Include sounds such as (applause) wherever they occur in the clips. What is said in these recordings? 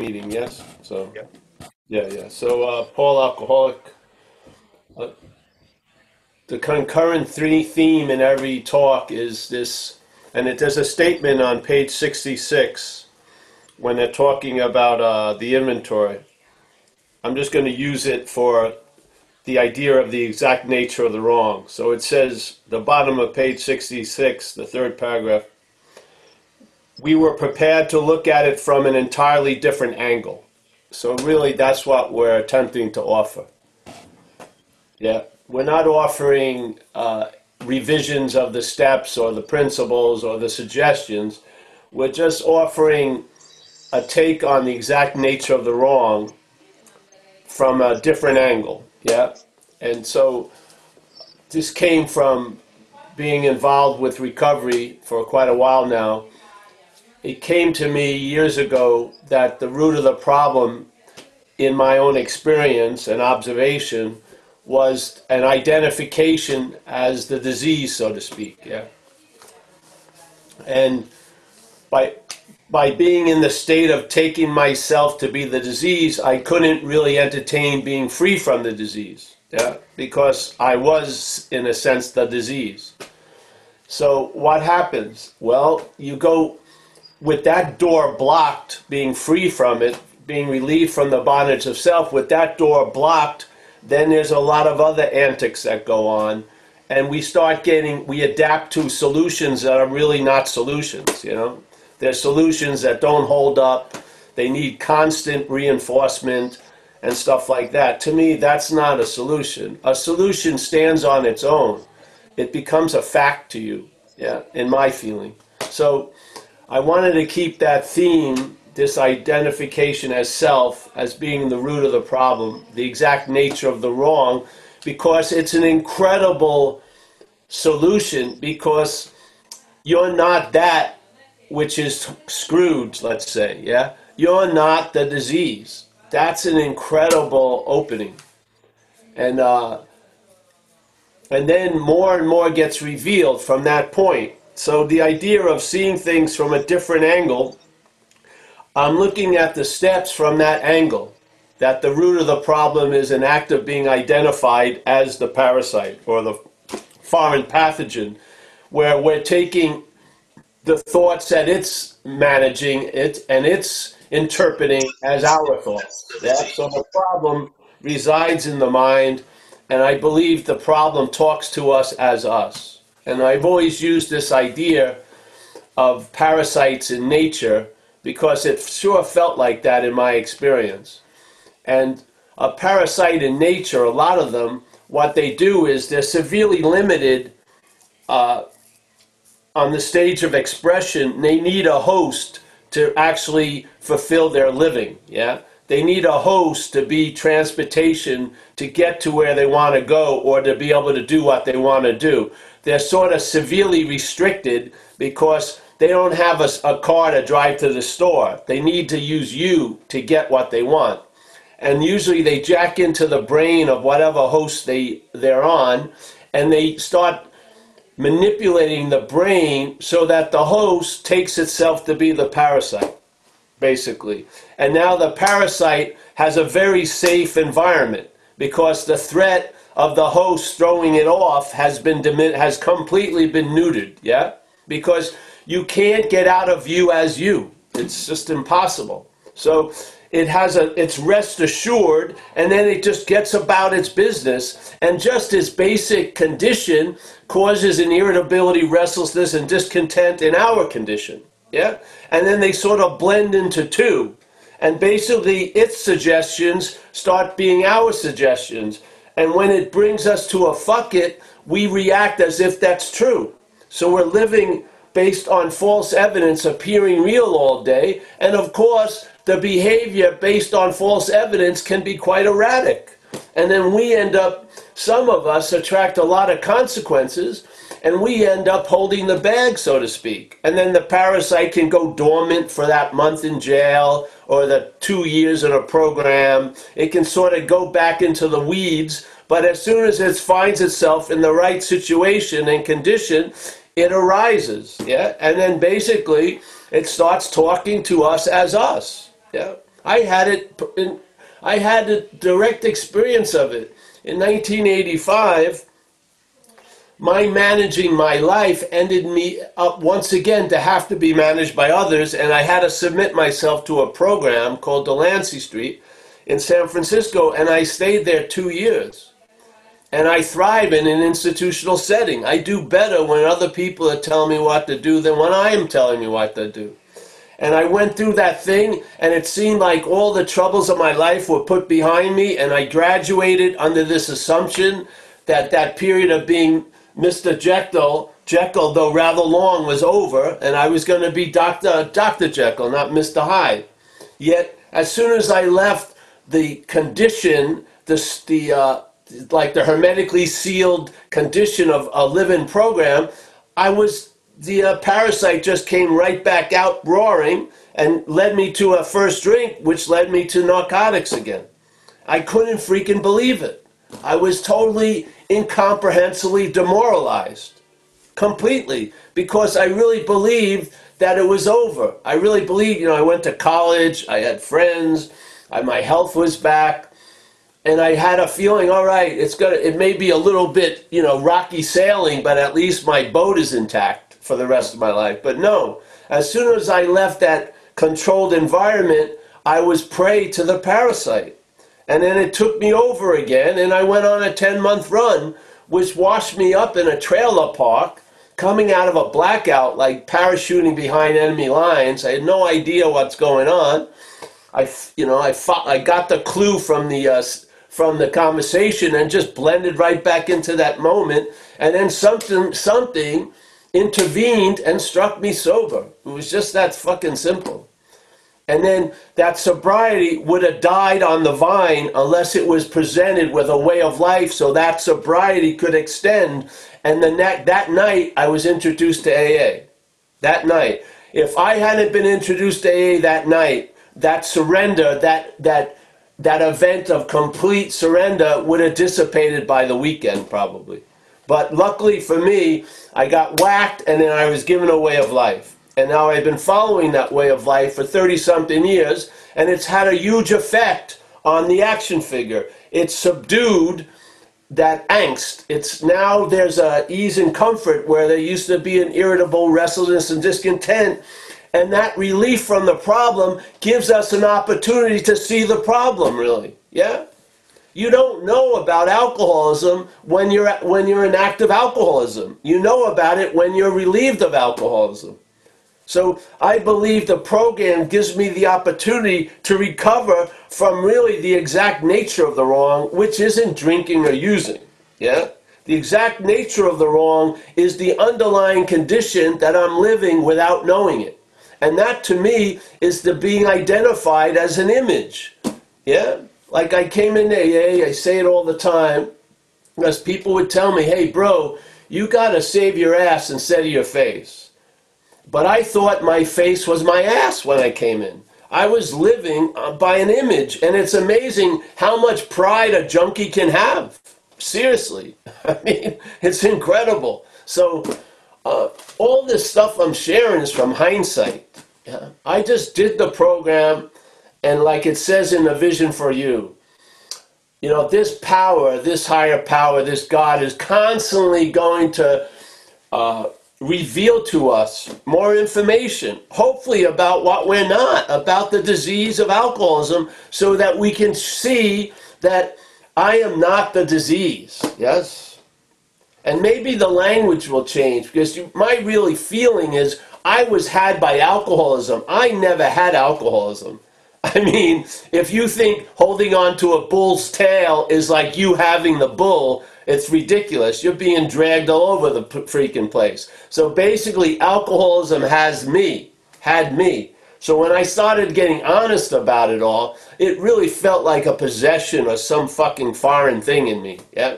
meeting, yes? So, Yep. yeah, yeah. So, uh, Paul Alcoholic, uh, the concurrent three theme in every talk is this, and it, there's a statement on page 66 when they're talking about uh, the inventory. I'm just going to use it for the idea of the exact nature of the wrong. So it says, the bottom of page 66, the third paragraph, we were prepared to look at it from an entirely different angle. So really, that's what we're attempting to offer. Yeah, we're not offering uh, revisions of the steps or the principles or the suggestions. We're just offering a take on the exact nature of the wrong from a different angle. Yeah, and so this came from being involved with recovery for quite a while now it came to me years ago that the root of the problem in my own experience and observation was an identification as the disease, so to speak. Yeah. And by by being in the state of taking myself to be the disease, I couldn't really entertain being free from the disease. Yeah, because I was, in a sense, the disease. So what happens? Well, you go with that door blocked, being free from it, being relieved from the bondage of self, with that door blocked, then there's a lot of other antics that go on. And we start getting, we adapt to solutions that are really not solutions, you know? They're solutions that don't hold up, they need constant reinforcement and stuff like that. To me, that's not a solution. A solution stands on its own, it becomes a fact to you, yeah, in my feeling. So, I wanted to keep that theme, this identification as self, as being the root of the problem, the exact nature of the wrong, because it's an incredible solution because you're not that which is screwed, let's say, yeah? You're not the disease. That's an incredible opening. And uh, and then more and more gets revealed from that point. So the idea of seeing things from a different angle, I'm looking at the steps from that angle. That the root of the problem is an act of being identified as the parasite or the foreign pathogen, where we're taking the thoughts that it's managing it and it's interpreting as our thoughts. Yeah? So the problem resides in the mind, and I believe the problem talks to us as us. And I've always used this idea of parasites in nature because it sure felt like that in my experience. And a parasite in nature, a lot of them, what they do is they're severely limited uh, on the stage of expression. They need a host to actually fulfill their living. Yeah, they need a host to be transportation to get to where they want to go or to be able to do what they want to do they're sort of severely restricted because they don't have a, a, car to drive to the store. They need to use you to get what they want. And usually they jack into the brain of whatever host they, they're on and they start manipulating the brain so that the host takes itself to be the parasite, basically. And now the parasite has a very safe environment because the threat of the host throwing it off has been has completely been neutered, yeah? Because you can't get out of you as you. It's just impossible. So it has a it's rest assured and then it just gets about its business and just its basic condition causes an irritability restlessness and discontent in our condition yeah and then they sort of blend into two and basically its suggestions start being our suggestions and when it brings us to a fuck it, we react as if that's true. So we're living based on false evidence appearing real all day. And of course, the behavior based on false evidence can be quite erratic. And then we end up, some of us attract a lot of consequences, and we end up holding the bag, so to speak. And then the parasite can go dormant for that month in jail or the two years in a program. It can sort of go back into the weeds but as soon as it finds itself in the right situation and condition, it arises. Yeah. And then basically it starts talking to us as us. Yeah. I had it. In, I had a direct experience of it in 1985. My managing my life ended me up once again to have to be managed by others, and I had to submit myself to a program called Delancey Street in San Francisco, and I stayed there two years. And I thrive in an institutional setting. I do better when other people are telling me what to do than when I am telling you what to do. And I went through that thing, and it seemed like all the troubles of my life were put behind me, and I graduated under this assumption that that period of being Mr. Jekyll, Jekyll, though rather long, was over, and I was going to be Dr. Dr. Jekyll, not Mr. Hyde. Yet, as soon as I left the condition, the, the uh, like the hermetically sealed condition of a living program, I was the uh, parasite just came right back out roaring and led me to a first drink, which led me to narcotics again. I couldn't freaking believe it. I was totally incomprehensibly demoralized. Completely. Because I really believed that it was over. I really believed, you know, I went to college, I had friends, I, my health was back, and I had a feeling, all right, it's gonna, it may be a little bit, you know, rocky sailing, but at least my boat is intact for the rest of my life. But no, as soon as I left that controlled environment, I was prey to the parasite. And then it took me over again, and I went on a 10 month run, which washed me up in a trailer park, coming out of a blackout, like parachuting behind enemy lines. I had no idea what's going on. I, you know, I, fought, I got the clue from the, uh, from the conversation and just blended right back into that moment. And then something, something intervened and struck me sober. It was just that fucking simple. And then that sobriety would have died on the vine unless it was presented with a way of life so that sobriety could extend. And the ne- that night, I was introduced to AA. That night. If I hadn't been introduced to AA that night, that surrender, that, that, that event of complete surrender would have dissipated by the weekend, probably. But luckily for me, I got whacked and then I was given a way of life. And now I've been following that way of life for 30 something years, and it's had a huge effect on the action figure. It's subdued that angst. It's now there's a ease and comfort where there used to be an irritable restlessness and discontent. And that relief from the problem gives us an opportunity to see the problem, really. Yeah? You don't know about alcoholism when you're, when you're in active alcoholism. You know about it when you're relieved of alcoholism. So I believe the program gives me the opportunity to recover from really the exact nature of the wrong, which isn't drinking or using. Yeah? The exact nature of the wrong is the underlying condition that I'm living without knowing it. And that to me is the being identified as an image. Yeah? Like I came in AA, I say it all the time, because people would tell me, hey, bro, you got to save your ass instead of your face. But I thought my face was my ass when I came in. I was living uh, by an image, and it's amazing how much pride a junkie can have. Seriously. (laughs) I mean, it's incredible. So, uh, all this stuff I'm sharing is from hindsight. Yeah. I just did the program, and like it says in the vision for you, you know, this power, this higher power, this God is constantly going to uh, reveal to us more information, hopefully about what we're not, about the disease of alcoholism, so that we can see that I am not the disease. Yes? And maybe the language will change because you, my really feeling is I was had by alcoholism. I never had alcoholism. (laughs) I mean, if you think holding on to a bull's tail is like you having the bull, it's ridiculous. You're being dragged all over the freaking place. So basically, alcoholism has me, had me. So when I started getting honest about it all, it really felt like a possession or some fucking foreign thing in me. Yeah?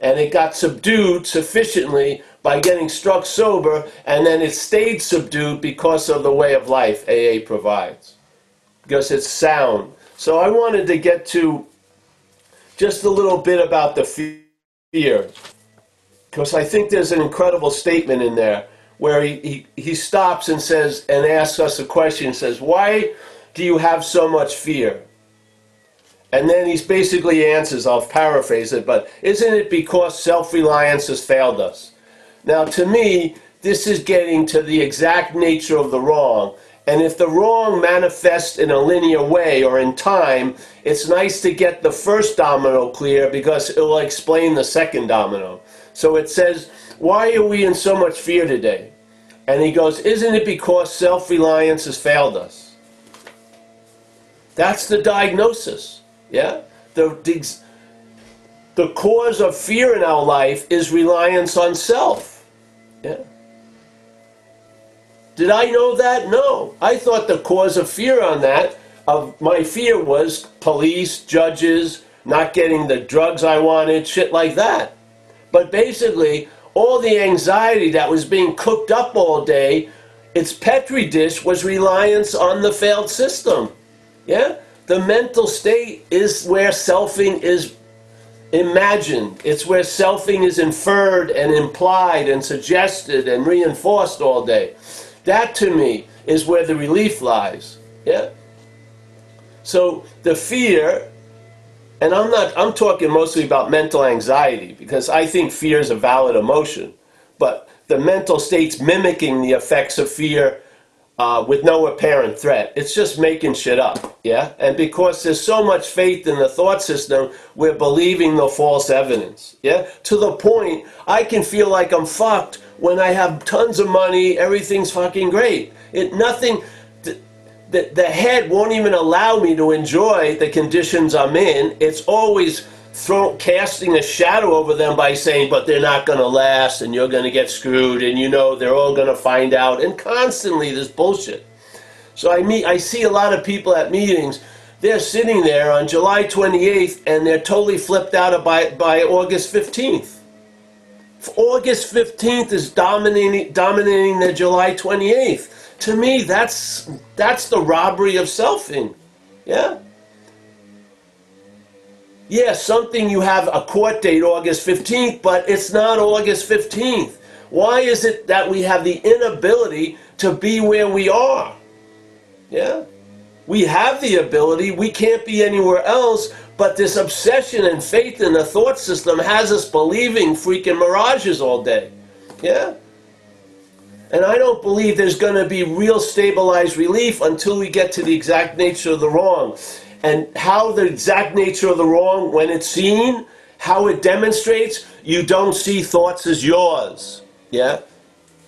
And it got subdued sufficiently by getting struck sober, and then it stayed subdued because of the way of life AA provides. Because it's sound. So I wanted to get to just a little bit about the fear. Because I think there's an incredible statement in there where he, he, he stops and says and asks us a question says, Why do you have so much fear? And then he basically answers, I'll paraphrase it, but isn't it because self reliance has failed us? Now, to me, this is getting to the exact nature of the wrong. And if the wrong manifests in a linear way or in time, it's nice to get the first domino clear because it will explain the second domino. So it says, Why are we in so much fear today? And he goes, Isn't it because self reliance has failed us? That's the diagnosis. Yeah? The, the, the cause of fear in our life is reliance on self. Yeah? Did I know that? No. I thought the cause of fear on that, of my fear was police, judges, not getting the drugs I wanted, shit like that. But basically, all the anxiety that was being cooked up all day, its petri dish was reliance on the failed system. Yeah? The mental state is where selfing is imagined. It's where selfing is inferred and implied and suggested and reinforced all day. That to me is where the relief lies. Yeah? So the fear and I'm not I'm talking mostly about mental anxiety because I think fear is a valid emotion. But the mental state's mimicking the effects of fear uh, with no apparent threat. It's just making shit up, yeah? And because there's so much faith in the thought system, we're believing the false evidence, yeah? To the point I can feel like I'm fucked when I have tons of money, everything's fucking great. It nothing the, the head won't even allow me to enjoy the conditions I'm in. It's always throw, casting a shadow over them by saying, but they're not going to last and you're going to get screwed and you know they're all going to find out. And constantly this bullshit. So I meet, I see a lot of people at meetings. They're sitting there on July 28th and they're totally flipped out by, by August 15th. August 15th is dominating, dominating the July 28th to me, that's that's the robbery of selfing. Yeah. Yeah, something you have a court date August 15th, but it's not August 15th. Why is it that we have the inability to be where we are? Yeah? We have the ability, we can't be anywhere else, but this obsession and faith in the thought system has us believing freaking mirages all day. Yeah? And I don't believe there's going to be real stabilized relief until we get to the exact nature of the wrong. And how the exact nature of the wrong, when it's seen, how it demonstrates, you don't see thoughts as yours. Yeah?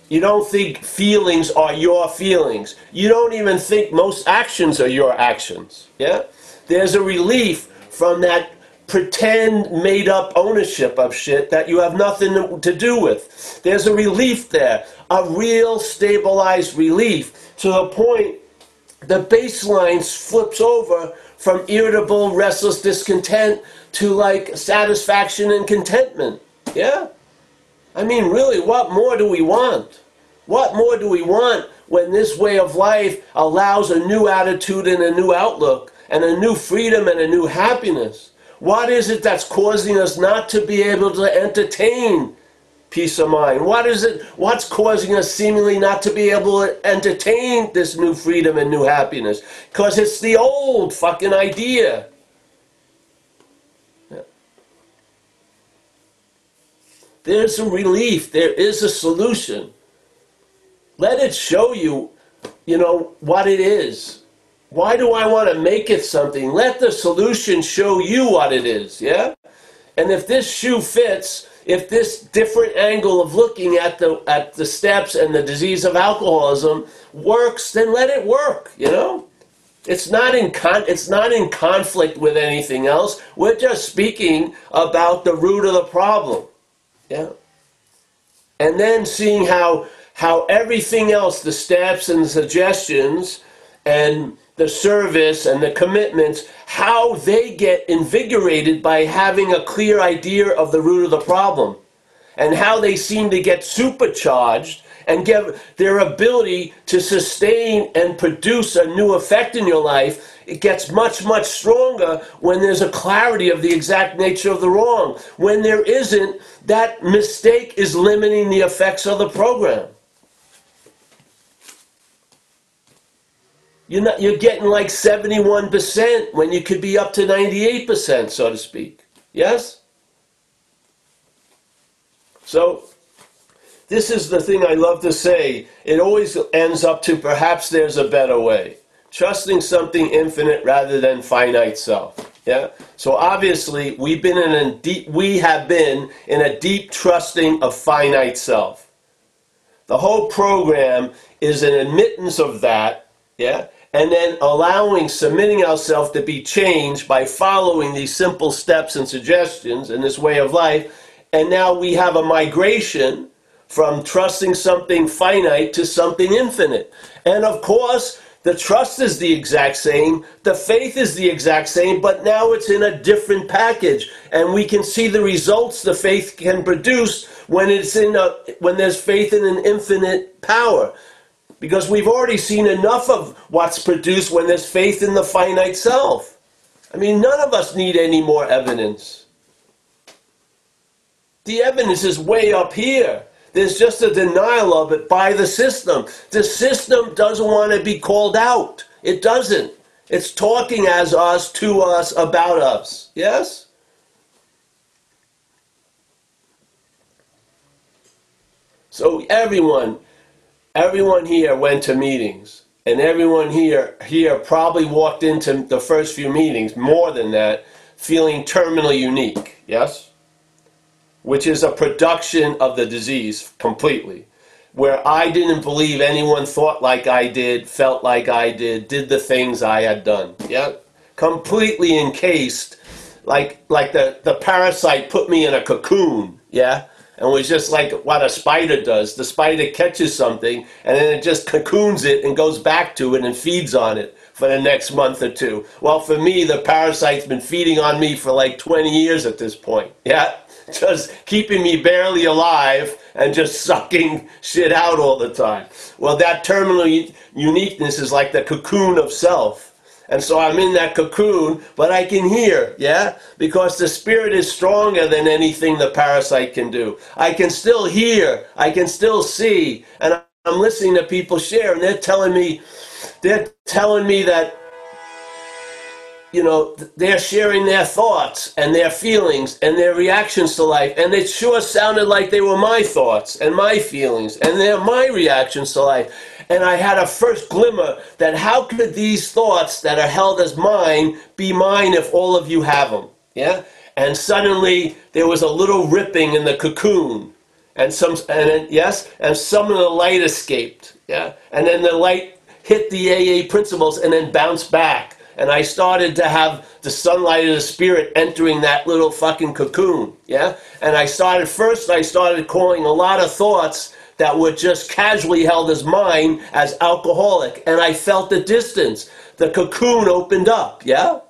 You don't think feelings are your feelings. You don't even think most actions are your actions. Yeah? There's a relief from that pretend made up ownership of shit that you have nothing to do with. There's a relief there, a real stabilized relief to the point the baseline flips over from irritable, restless discontent to like satisfaction and contentment. Yeah? I mean, really, what more do we want? What more do we want when this way of life allows a new attitude and a new outlook and a new freedom and a new happiness? What is it that's causing us not to be able to entertain peace of mind? What is it? What's causing us seemingly not to be able to entertain this new freedom and new happiness? Because it's the old fucking idea. There's some relief. There is a solution. Let it show you, you know, what it is. Why do I want to make it something? Let the solution show you what it is, yeah? And if this shoe fits, if this different angle of looking at the at the steps and the disease of alcoholism works, then let it work, you know? It's not in con- it's not in conflict with anything else. We're just speaking about the root of the problem. Yeah. And then seeing how how everything else, the steps and the suggestions and the service and the commitments, how they get invigorated by having a clear idea of the root of the problem, and how they seem to get supercharged and get their ability to sustain and produce a new effect in your life. It gets much, much stronger when there's a clarity of the exact nature of the wrong. When there isn't, that mistake is limiting the effects of the program. You're not you're getting like 71% when you could be up to 98%, so to speak. Yes? So this is the thing I love to say. It always ends up to perhaps there's a better way. Trusting something infinite rather than finite self. Yeah. So obviously we've been in a deep we have been in a deep trusting of finite self. The whole program is an admittance of that, yeah, and then allowing, submitting ourselves to be changed by following these simple steps and suggestions in this way of life. And now we have a migration from trusting something finite to something infinite. And of course, the trust is the exact same, the faith is the exact same, but now it's in a different package. And we can see the results the faith can produce when it's in a when there's faith in an infinite power. Because we've already seen enough of what's produced when there's faith in the finite self. I mean, none of us need any more evidence. The evidence is way up here. There's just a denial of it by the system. The system doesn't want to be called out. It doesn't. It's talking as us, to us, about us. Yes? So everyone, everyone here went to meetings. And everyone here here probably walked into the first few meetings, more than that, feeling terminally unique. Yes? which is a production of the disease completely. Where I didn't believe anyone thought like I did, felt like I did, did the things I had done. Yeah? Completely encased, like like the, the parasite put me in a cocoon, yeah? And was just like what a spider does. The spider catches something and then it just cocoons it and goes back to it and feeds on it for the next month or two. Well, for me, the parasite's been feeding on me for like 20 years at this point. Yeah? (laughs) just keeping me barely alive and just sucking shit out all the time. Well, that terminal uniqueness is like the cocoon of self. And so I'm in that cocoon, but I can hear, yeah? Because the spirit is stronger than anything the parasite can do. I can still hear, I can still see, and I'm listening to people share, and they're telling me, they're telling me that you know, they're sharing their thoughts and their feelings and their reactions to life. And it sure sounded like they were my thoughts and my feelings and they're my reactions to life. And I had a first glimmer that how could these thoughts that are held as mine be mine if all of you have them? Yeah? And suddenly there was a little ripping in the cocoon. And some, and then, yes, and some of the light escaped. Yeah? And then the light hit the AA principles and then bounced back and I started to have the sunlight of the spirit entering that little fucking cocoon. Yeah? And I started, first, I started calling a lot of thoughts that were just casually held as mine as alcoholic. And I felt the distance. The cocoon opened up. Yeah?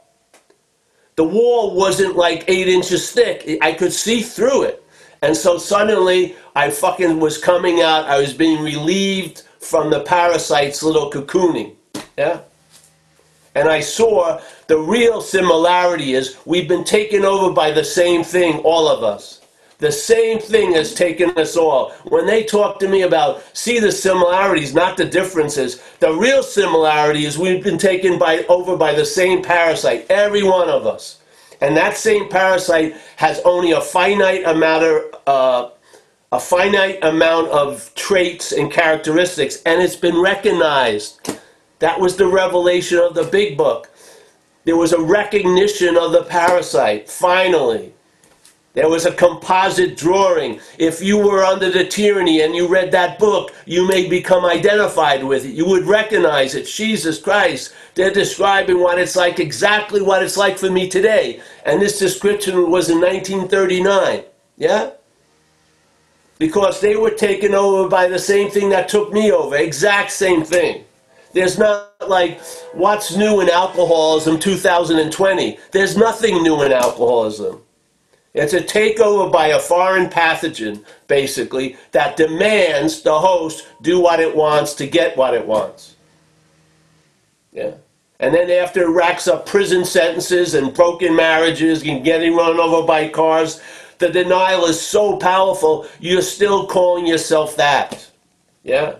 The wall wasn't like eight inches thick, I could see through it. And so suddenly, I fucking was coming out, I was being relieved from the parasite's little cocooning. Yeah? And I saw the real similarity is we've been taken over by the same thing, all of us. The same thing has taken us all. When they talk to me about see the similarities, not the differences, the real similarity is we've been taken by over by the same parasite, every one of us. And that same parasite has only a finite amount of uh, a finite amount of traits and characteristics, and it's been recognized. That was the revelation of the big book. There was a recognition of the parasite, finally. There was a composite drawing. If you were under the tyranny and you read that book, you may become identified with it. You would recognize it. Jesus Christ. They're describing what it's like, exactly what it's like for me today. And this description was in 1939. Yeah? Because they were taken over by the same thing that took me over. Exact same thing. There's not like what's new in alcoholism 2020. There's nothing new in alcoholism. It's a takeover by a foreign pathogen, basically, that demands the host do what it wants to get what it wants. Yeah. And then after it racks up prison sentences and broken marriages and getting run over by cars, the denial is so powerful, you're still calling yourself that. Yeah.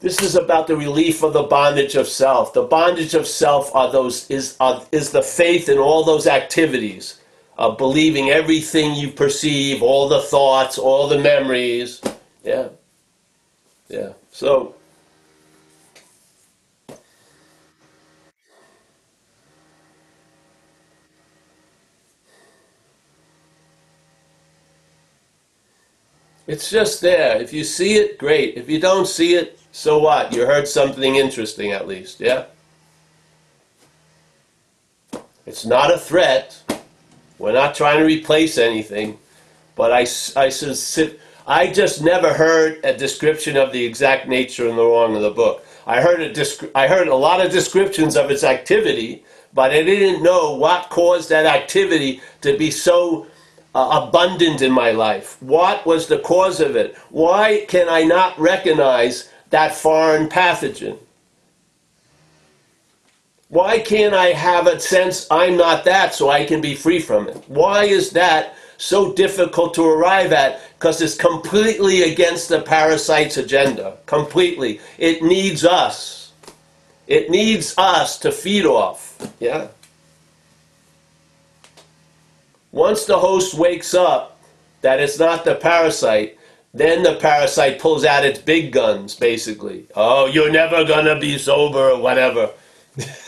This is about the relief of the bondage of self. The bondage of self are those is are, is the faith in all those activities of believing everything you perceive, all the thoughts, all the memories. Yeah. Yeah. So It's just there. If you see it, great. If you don't see it, so what? You heard something interesting at least, yeah? It's not a threat. We're not trying to replace anything. But I, I, I just never heard a description of the exact nature and the wrong of the book. I heard, a I heard a lot of descriptions of its activity, but I didn't know what caused that activity to be so uh, abundant in my life? What was the cause of it? Why can I not recognize that foreign pathogen? Why can't I have a sense I'm not that so I can be free from it? Why is that so difficult to arrive at? Because it's completely against the parasite's agenda. Completely. It needs us. It needs us to feed off. Yeah? Once the host wakes up that it's not the parasite, then the parasite pulls out its big guns, basically. Oh, you're never gonna be sober or whatever. (laughs)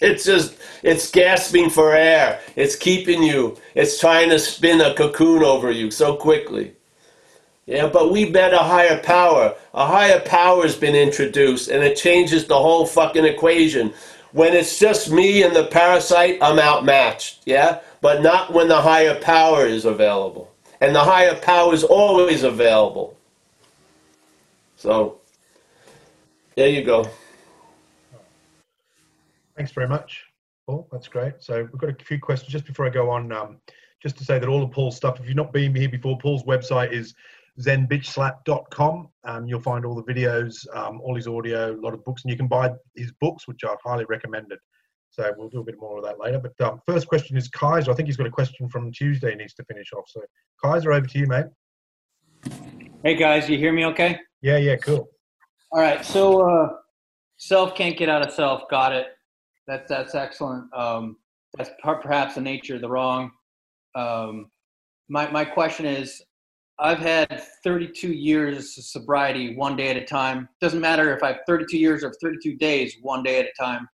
it's just, it's gasping for air. It's keeping you. It's trying to spin a cocoon over you so quickly. Yeah, but we met a higher power. A higher power's been introduced, and it changes the whole fucking equation. When it's just me and the parasite, I'm outmatched. Yeah? but not when the higher power is available. And the higher power is always available. So, there you go. Thanks very much, Paul. That's great. So, we've got a few questions just before I go on. Um, just to say that all of Paul's stuff, if you've not been here before, Paul's website is zenbitchslap.com. Um, you'll find all the videos, um, all his audio, a lot of books, and you can buy his books, which are highly recommended. So we'll do a bit more of that later. But um, first question is Kaiser. I think he's got a question from Tuesday. He needs to finish off. So Kaiser, over to you, mate. Hey guys, you hear me? Okay. Yeah. Yeah. Cool. All right. So uh, self can't get out of self. Got it. That's that's excellent. Um, that's perhaps the nature of the wrong. Um, my my question is, I've had 32 years of sobriety, one day at a time. Doesn't matter if I have 32 years or 32 days, one day at a time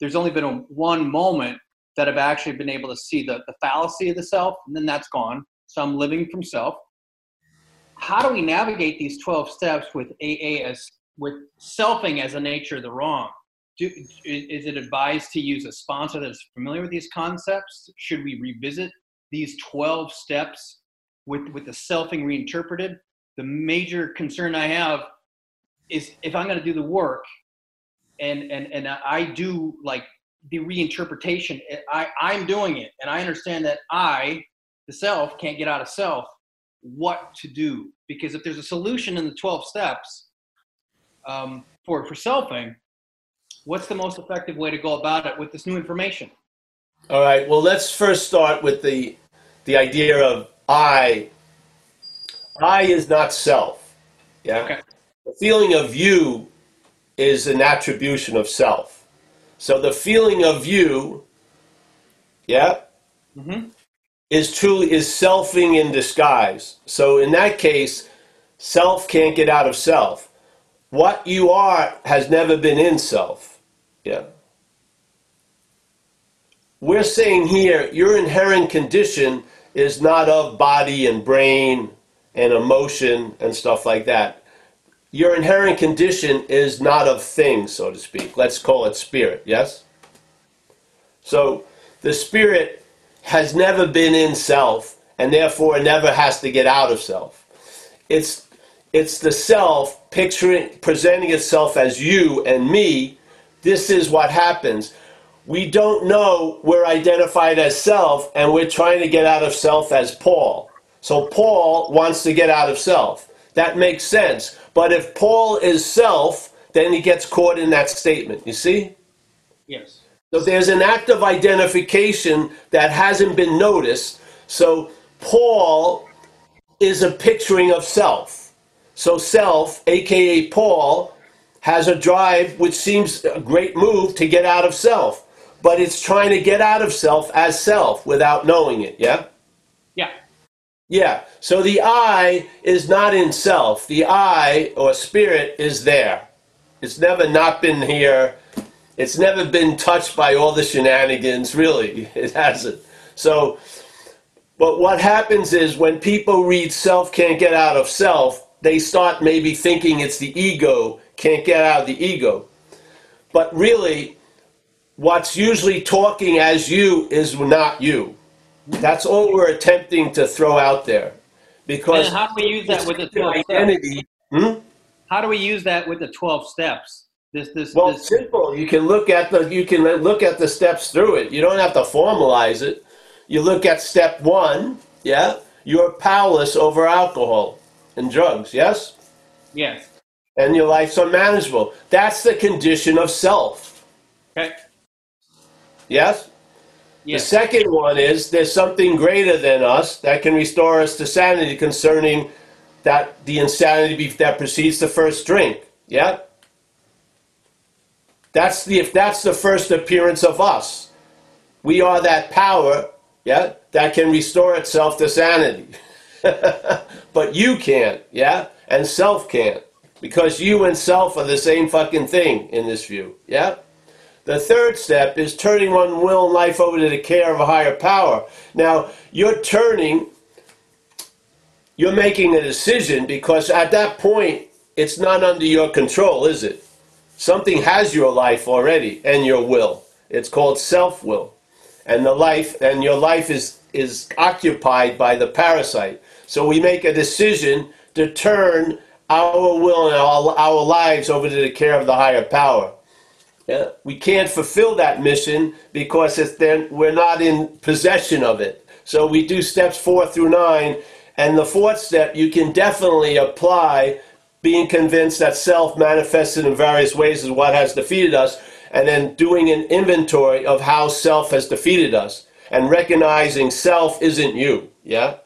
there's only been a, one moment that I've actually been able to see the, the fallacy of the self, and then that's gone. So I'm living from self. How do we navigate these 12 steps with AA as with selfing as a nature of the wrong? Do, is it advised to use a sponsor that's familiar with these concepts? Should we revisit these 12 steps with, with the selfing reinterpreted? The major concern I have is if I'm going to do the work and and and I do like the reinterpretation. I I'm doing it, and I understand that I, the self, can't get out of self. What to do? Because if there's a solution in the 12 steps um, for for selfing, what's the most effective way to go about it with this new information? All right. Well, let's first start with the the idea of I. I is not self. Yeah. Okay. The feeling of you is an attribution of self. So the feeling of you, yeah, mm-hmm. is truly is selfing in disguise. So in that case, self can't get out of self. What you are has never been in self. Yeah. We're saying here your inherent condition is not of body and brain and emotion and stuff like that your inherent condition is not of things, so to speak. Let's call it spirit, yes? So the spirit has never been in self and therefore never has to get out of self. It's it's the self picturing presenting itself as you and me. This is what happens. We don't know we're identified as self and we're trying to get out of self as Paul. So Paul wants to get out of self. That makes sense. But if Paul is self, then he gets caught in that statement. You see? Yes. So there's an act of identification that hasn't been noticed. So Paul is a picturing of self. So self, aka Paul, has a drive which seems a great move to get out of self, but it's trying to get out of self as self without knowing it, yeah? Yeah. Yeah. So the I is not in self. The I or spirit is there. It's never not been here. It's never been touched by all the shenanigans, really. (laughs) It hasn't. So, but what happens is when people read self can't get out of self, they start maybe thinking it's the ego can't get out of the ego. But really, what's usually talking as you is not you. That's all we're attempting to throw out there. Because And how do we use that with the it's 12 steps? identity. Hmm? How do we use that with the 12 steps? This, this, Well, this. simple. You can look at the you can look at the steps through it. You don't have to formalize it. You look at step one. Yeah, you're powerless over alcohol and drugs. Yes, Yes. And your life's unmanageable. That's the condition of self. Okay. Yes. yes? The second one is there's something greater than us that can restore us to sanity concerning that the insanity be- that precedes the first drink. Yeah? That's the if that's the first appearance of us. We are that power, yeah, that can restore itself to sanity. (laughs) but you can't, yeah? And self can't. Because you and self are the same fucking thing in this view, yeah? The third step is turning one will and life over to the care of a higher power. Now, you're turning, you're making a decision because at that point, it's not under your control, is it? Something has your life already and your will. It's called self will. And the life and your life is is occupied by the parasite. So we make a decision to turn our will and our, our lives over to the care of the higher power. Yeah, we can't fulfill that mission because it's then we're not in possession of it. So we do steps four through nine, and the fourth step you can definitely apply being convinced that self manifested in various ways is what has defeated us, and then doing an inventory of how self has defeated us, and recognizing self isn't you. Yeah.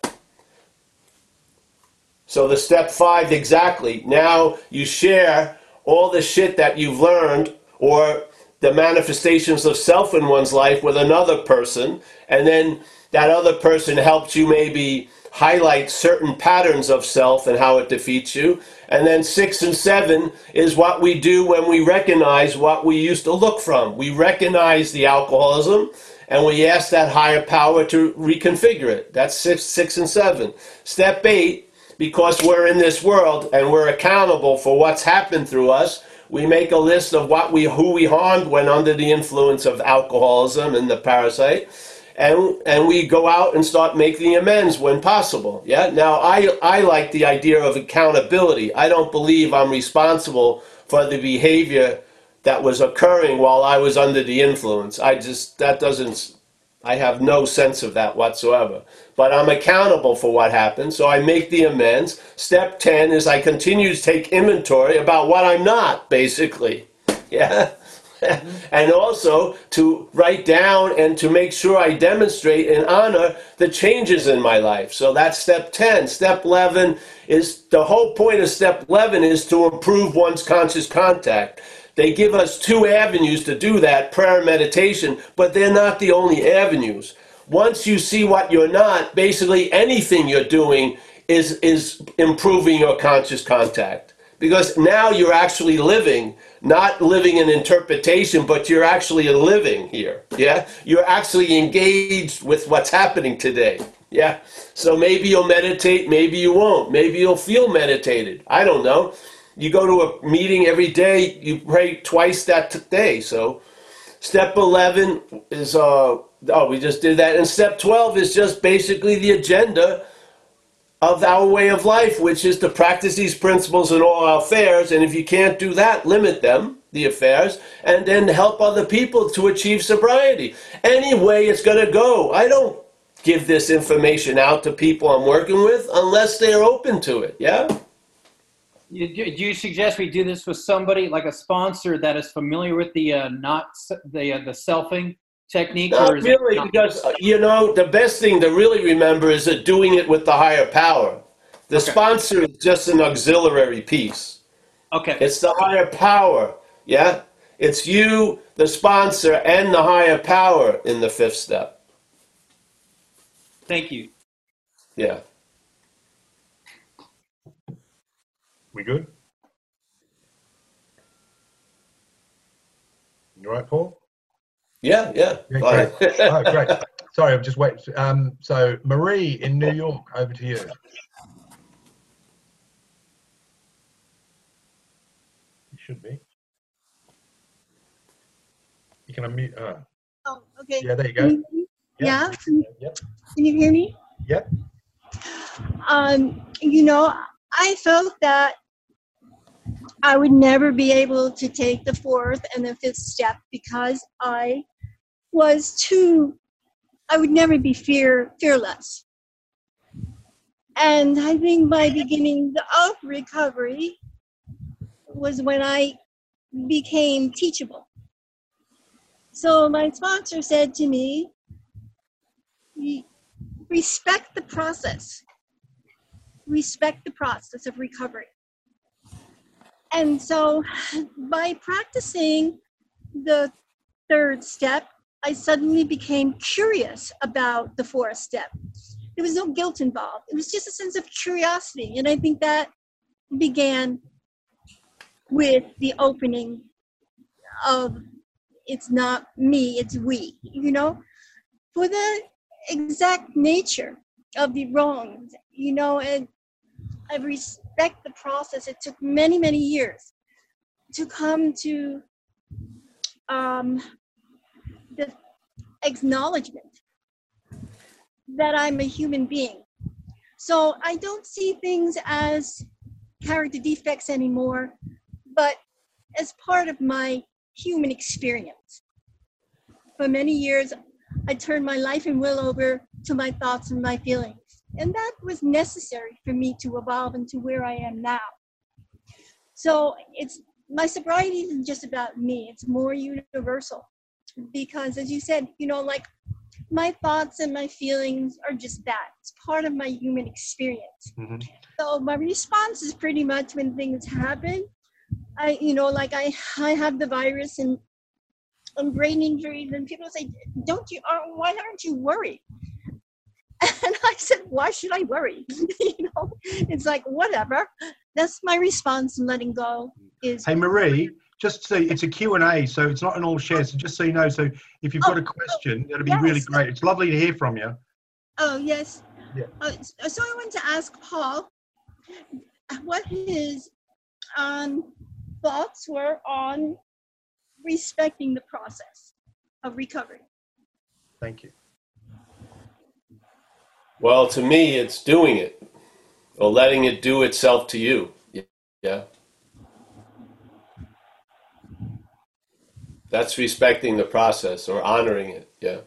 So the step five exactly. Now you share all the shit that you've learned or the manifestations of self in one's life with another person, and then that other person helps you maybe highlight certain patterns of self and how it defeats you. And then six and seven is what we do when we recognize what we used to look from. We recognize the alcoholism and we ask that higher power to reconfigure it. That's six, six and seven. Step eight, because we're in this world and we're accountable for what's happened through us, we make a list of what we who we harmed when under the influence of alcoholism and the parasite and and we go out and start making amends when possible. Yeah? Now i i like the idea of accountability. I don't believe i'm responsible for the behavior that was occurring while i was under the influence. I just that doesn't I have no sense of that whatsoever. But I'm accountable for what happened, so I make the amends. Step 10 is I continue to take inventory about what I'm not, basically. (laughs) Yeah? (laughs) and also to write down and to make sure I demonstrate and honor the changes in my life. So that's step 10. Step 11 is the whole point of step 11 is to improve one's conscious contact. They give us two avenues to do that prayer and meditation, but they're not the only avenues. Once you see what you're not, basically anything you're doing is, is improving your conscious contact. Because now you're actually living, not living in interpretation, but you're actually living here. Yeah? You're actually engaged with what's happening today. Yeah? So maybe you'll meditate, maybe you won't. Maybe you'll feel meditated. I don't know you go to a meeting every day you pray twice that day so step 11 is uh oh we just did that. And step 12 is just basically the agenda of our way of life which is to practice these principles in all our affairs. And if you can't do that limit them the affairs and then help other people to achieve sobriety. Any way it's going to go. I don't give this information out to people i'm working with unless they're open to it yeah? You, do you suggest we do this with somebody like a sponsor that is familiar with the uh, not the uh, the selfing technique? Not or is it really, not? because uh, you know the best thing to really remember is that doing it with the higher power. The Okay. sponsor is just an auxiliary piece. Okay. It's the higher power. Yeah? It's you, the sponsor, and the higher power in the fifth step. Thank you. Yeah. We good? You all right, Paul? Yeah, yeah. Yeah, great. (laughs) Oh, great. Sorry, I'm just waiting. Um, so, Marie in New York, over to you. You should be. You can unmute. Uh, Oh, okay. yeah, there you Can go. you hear me? Yeah. Can Yep. can you hear me? Yep. Um, you know, I felt that I would never be able to take the fourth and the fifth step because I was to I would never be fear fearless. And I think my beginning of recovery was when I became teachable. So my sponsor said to me, respect the process. Respect the process of recovery. And so by practicing the third step, I suddenly became curious about the fourth step. There was no guilt involved. It was just a sense of curiosity. And I think that began with the opening of it's not me, it's we, you know, for the exact nature of the wrongs, you know, and I respect the process. It took many, many years to come to um, the acknowledgement that I'm a human being. So I don't see things as character defects anymore, but as part of my human experience. For many years, I turned my life and will over to my thoughts and my feelings. And that was necessary for me to evolve into where I am now. So it's my sobriety isn't just about me, it's more universal. Because as you said, you know, like my thoughts and my feelings are just that. It's part of my human experience. Mhm. So my response is pretty much when things happen, I, you know, like I, I have the virus and and brain injuries, and people say, "Don't you? Uh, why aren't you worried?" (laughs) And I said, "Why should I worry?" (laughs) you know, it's like whatever. That's my response in letting go. Is Hey, Marie, just so it's a Q&A, so it's not an all share. So just so you know, so if you've got a question, that'd be really great. It's lovely to hear from you. oh yes. Yeah. Uh, so I want to ask Paul what his um, thoughts were on respecting the process of recovery. Thank you. Well, to me, it's doing it or letting it do itself to you. Yeah. That's respecting the process or honoring it. Yeah.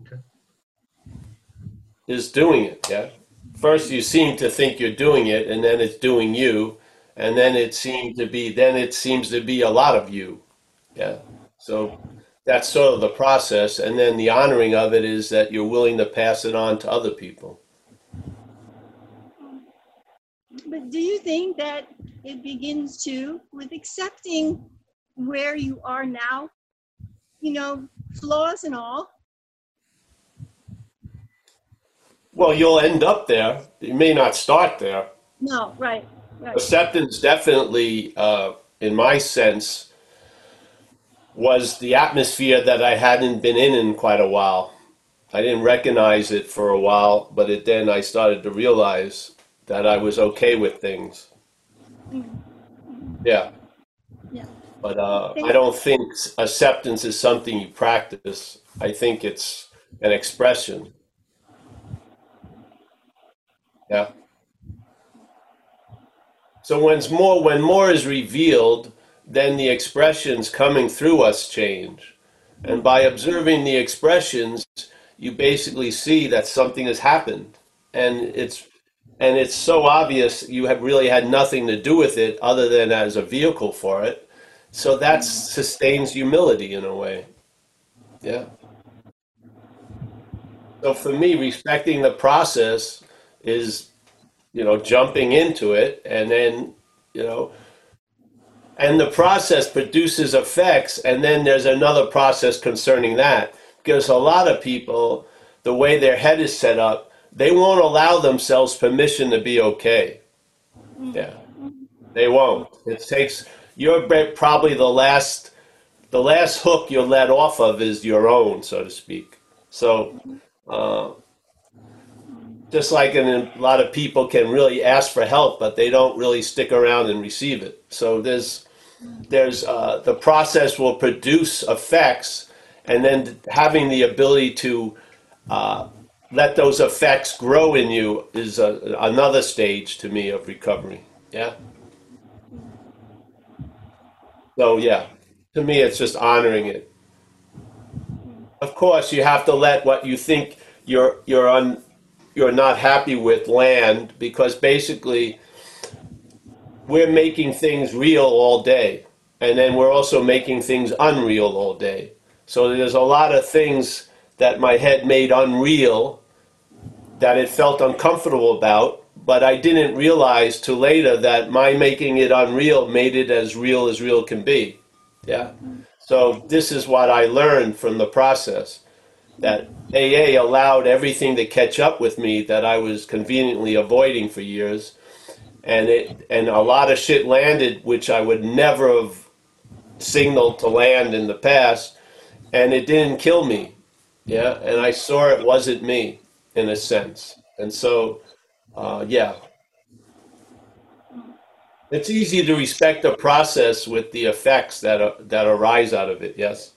Okay. Is doing it. Yeah. First, you seem to think you're doing it, and then it's doing you, and then it seems to be. Then it seems to be a lot of you. Yeah. So that's sort of the process, and then the honoring of it is that you're willing to pass it on to other people. But do you think that it begins to with accepting where you are now? You know, flaws and all. Well, you'll end up there. You may not start there. No, right, right. Acceptance definitely, uh, in my sense, was the atmosphere that I hadn't been in in quite a while. I didn't recognize it for a while, but it, then I started to realize that I was okay with things. Yeah. Yeah. But uh, I don't think acceptance is something you practice. I think it's an expression. Yeah. So when's more when more is revealed, then the expressions coming through us change. And by observing the expressions, you basically see that something has happened. And it's and it's so obvious you have really had nothing to do with it other than as a vehicle for it. So that mm-hmm. sustains humility in a way. Yeah. So for me, respecting the process is you know, jumping into it, and then, you know, and the process produces effects, and then there's another process concerning that. Because a lot of people, the way their head is set up, they won't allow themselves permission to be okay. Yeah, they won't. It takes you're probably the last the last hook you're let off of is your own, so to speak. So, uh, just like in, a lot of people can really ask for help, but they don't really stick around and receive it. So there's there's uh, the process will produce effects, and then having the ability to uh, let those effects grow in you is a, another stage to me of recovery. Yeah. So yeah, to me, it's just honoring it. Of course, you have to let what you think you're you're un, you're not happy with land because basically we're making things real all day, and then we're also making things unreal all day. So there's a lot of things that my head made unreal that it felt uncomfortable about, but I didn't realize till later that my making it unreal made it as real as real can be. Yeah. So this is what I learned from the process that AA allowed everything to catch up with me that I was conveniently avoiding for years. And it and a lot of shit landed which I would never have signaled to land in the past and it didn't kill me. Yeah, and I saw it wasn't me in a sense. And so uh, yeah, it's easy to respect the process with the effects that uh, that arise out of it. Yes.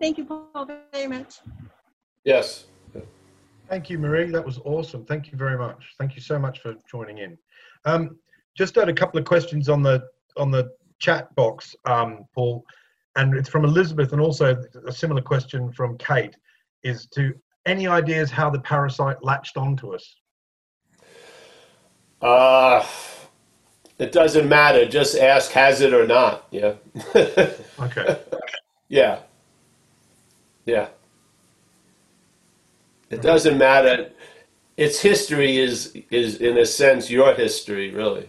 Thank you, Paul, very much. Yes. Thank you, Marie. That was awesome. Thank you very much. Thank you so much for joining in. Um, just had a couple of questions on the on the chat box, um, Paul, and it's from Elizabeth, and also a similar question from Kate. Is to any ideas how the parasite latched onto us? Uh, it doesn't matter. Just ask, has it or not? Yeah. (laughs) okay. Yeah. Yeah. It doesn't matter. Its history is is in a sense your history, really.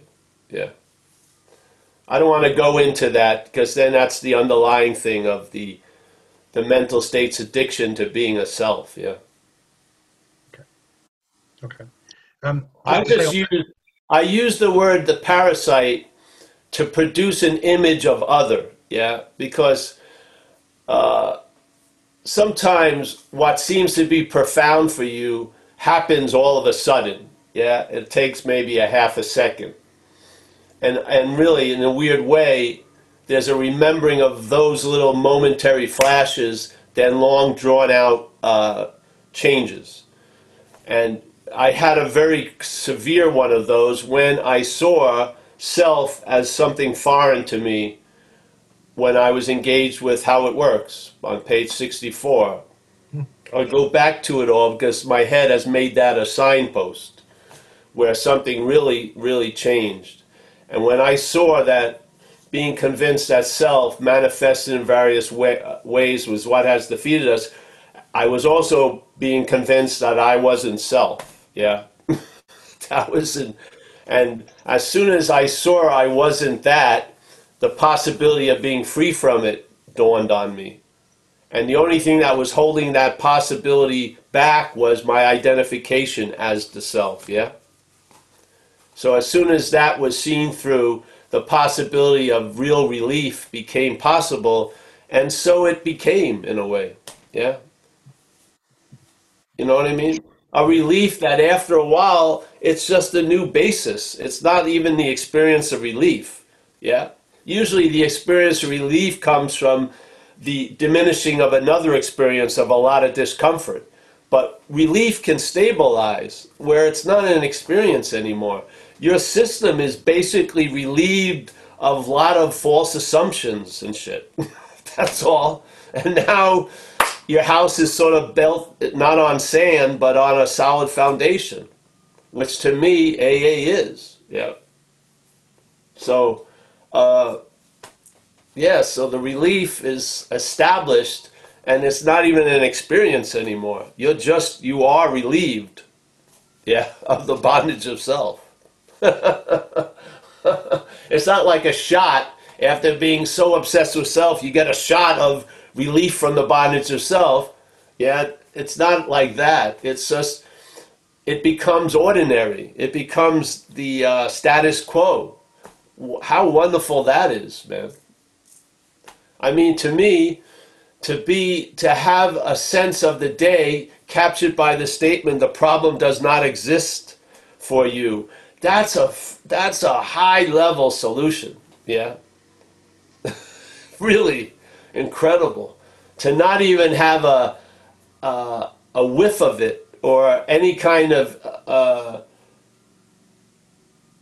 Yeah. I don't want to go into that because then that's the underlying thing of the the mental state's addiction to being a self. Yeah. Okay. Okay. Um, I just use I use the word the parasite to produce an image of other. Yeah, because uh, sometimes what seems to be profound for you happens all of a sudden. Yeah, it takes maybe a half a second, and and really in a weird way there's a remembering of those little momentary flashes than long drawn out uh, changes. And I had a very severe one of those when I saw self as something foreign to me when I was engaged with how it works on page 64. I'll go back to it all because my head has made that a signpost where something really, really changed. And when I saw that being convinced that self manifested in various way, ways was what has defeated us. I was also being convinced that I wasn't self. Yeah, (laughs) that was, an, and as soon as I saw I wasn't that, the possibility of being free from it dawned on me. And the only thing that was holding that possibility back was my identification as the self. Yeah. So as soon as that was seen through, the possibility of real relief became possible, and so it became in a way. Yeah? You know what I mean? A relief that after a while, it's just a new basis. It's not even the experience of relief. Yeah? Usually the experience of relief comes from the diminishing of another experience of a lot of discomfort. But relief can stabilize where it's not an experience anymore your system is basically relieved of a lot of false assumptions and shit. (laughs) That's all. And now your house is sort of built not on sand, but on a solid foundation, which to me, AA is. Yeah. So, uh, yeah, so the relief is established, and it's not even an experience anymore. You're just you are relieved, yeah, (laughs) of the bondage of self. (laughs) it's not like a shot after being so obsessed with self, you get a shot of relief from the bondage of self. Yeah, it's not like that. It's just it becomes ordinary. It becomes the uh, status quo. How wonderful that is, man. I mean, to me, to be to have a sense of the day captured by the statement the problem does not exist for you that's a that's a high level solution yeah? (laughs) Really incredible. To not even have a uh, a whiff of it or any kind of uh,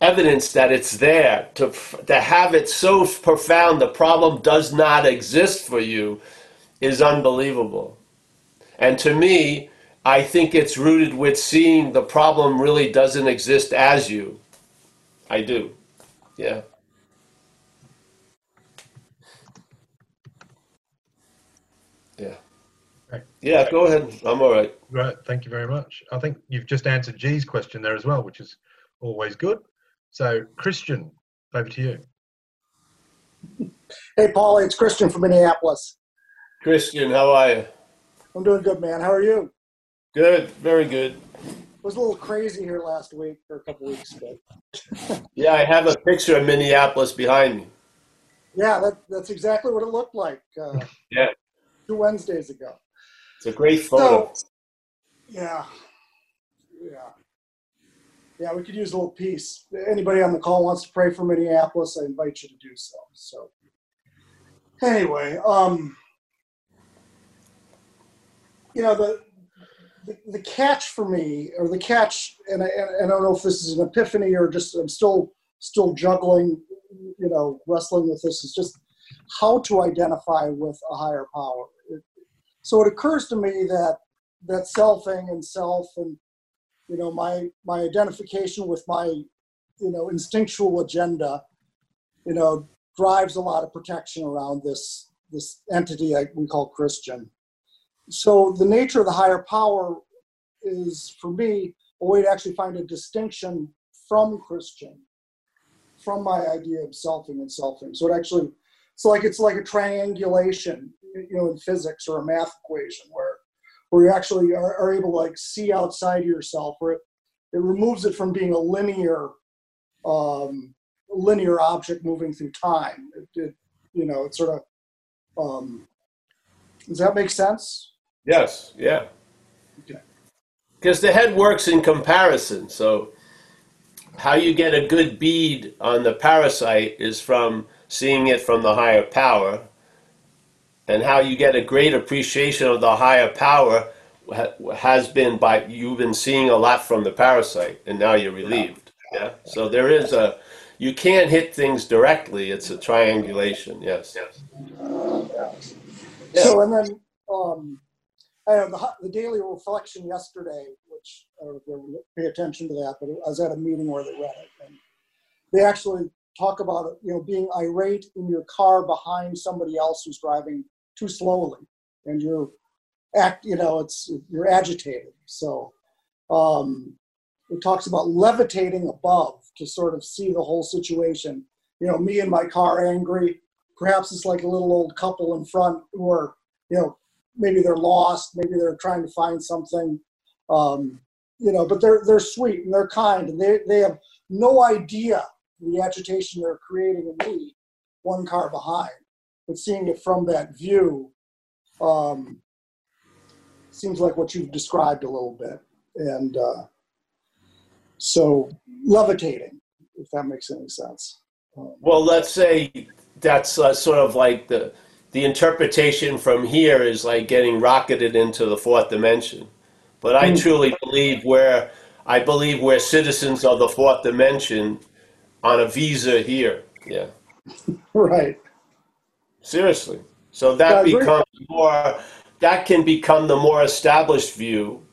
evidence that it's there to to have it so profound the problem does not exist for you is unbelievable. And to me I think it's rooted with seeing the problem really doesn't exist as you. I do. Yeah. Yeah. Right. Yeah, go ahead. I'm all right. Right. Thank you very much. I think you've just answered G's question there as well, which is always good. So, Christian, over to you. Hey, Paulie, it's Christian from Minneapolis. Christian, how are you? I'm doing good, man. How are you? Good, very good. It was a little crazy here last week or a couple weeks ago. yeah, I have a picture of Minneapolis behind me. Yeah, that, that's exactly what it looked like. Uh, (laughs) yeah. Two Wednesdays ago. It's a great photo. So, yeah. Yeah. Yeah, we could use a little peace. Anybody on the call wants to pray for Minneapolis, I invite you to do so. So, anyway, um, you know, the, the, catch for me, or the catch, and I, and I don't know if this is an epiphany or just I'm still still juggling, you know, wrestling with this, is just how to identify with a higher power. It, so it occurs to me that that selfing and self and you know my my identification with my you know instinctual agenda you know drives a lot of protection around this this entity I, we call christian so the nature of the higher power is for me a way to actually find a distinction from Christian, from my idea of selfing and selfing. So it actually, it's like it's like a triangulation, you know, in physics or a math equation where where you actually are, are able to like see outside yourself, where it, it removes it from being a linear um, linear object moving through time. It, it you know, it sort of um, does that make sense? Yes. Yeah. Okay. Because the head works in comparison. So, how you get a good bead on the parasite is from seeing it from the higher power, and how you get a great appreciation of the higher power has been by you've been seeing a lot from the parasite, and now you're relieved. Yeah. So there is a you can't hit things directly. It's a triangulation. Yes. Yes. Yeah. So and then um, Know the, the daily reflection yesterday, which uh, pay attention to that, but I was at a meeting where they read it, and they actually talk about you know being irate in your car behind somebody else who's driving too slowly, and you're act you know it's you're agitated. So um, it talks about levitating above to sort of see the whole situation. You know, me and my car angry. Perhaps it's like a little old couple in front who are you know maybe they're lost, maybe they're trying to find something, um, you know. But they're they're sweet and they're kind, and they they have no idea the agitation they're creating in me, one car behind. But seeing it from that view, um, seems like what you've described a little bit, and uh, so levitating, if that makes any sense. Um, well, let's say that's uh, sort of like the the interpretation from here is like getting rocketed into the fourth dimension. But I hmm. truly believe we're I believe we're citizens of the fourth dimension on a visa here. Yeah. (laughs) Right. Seriously. So that becomes more that can become the more established view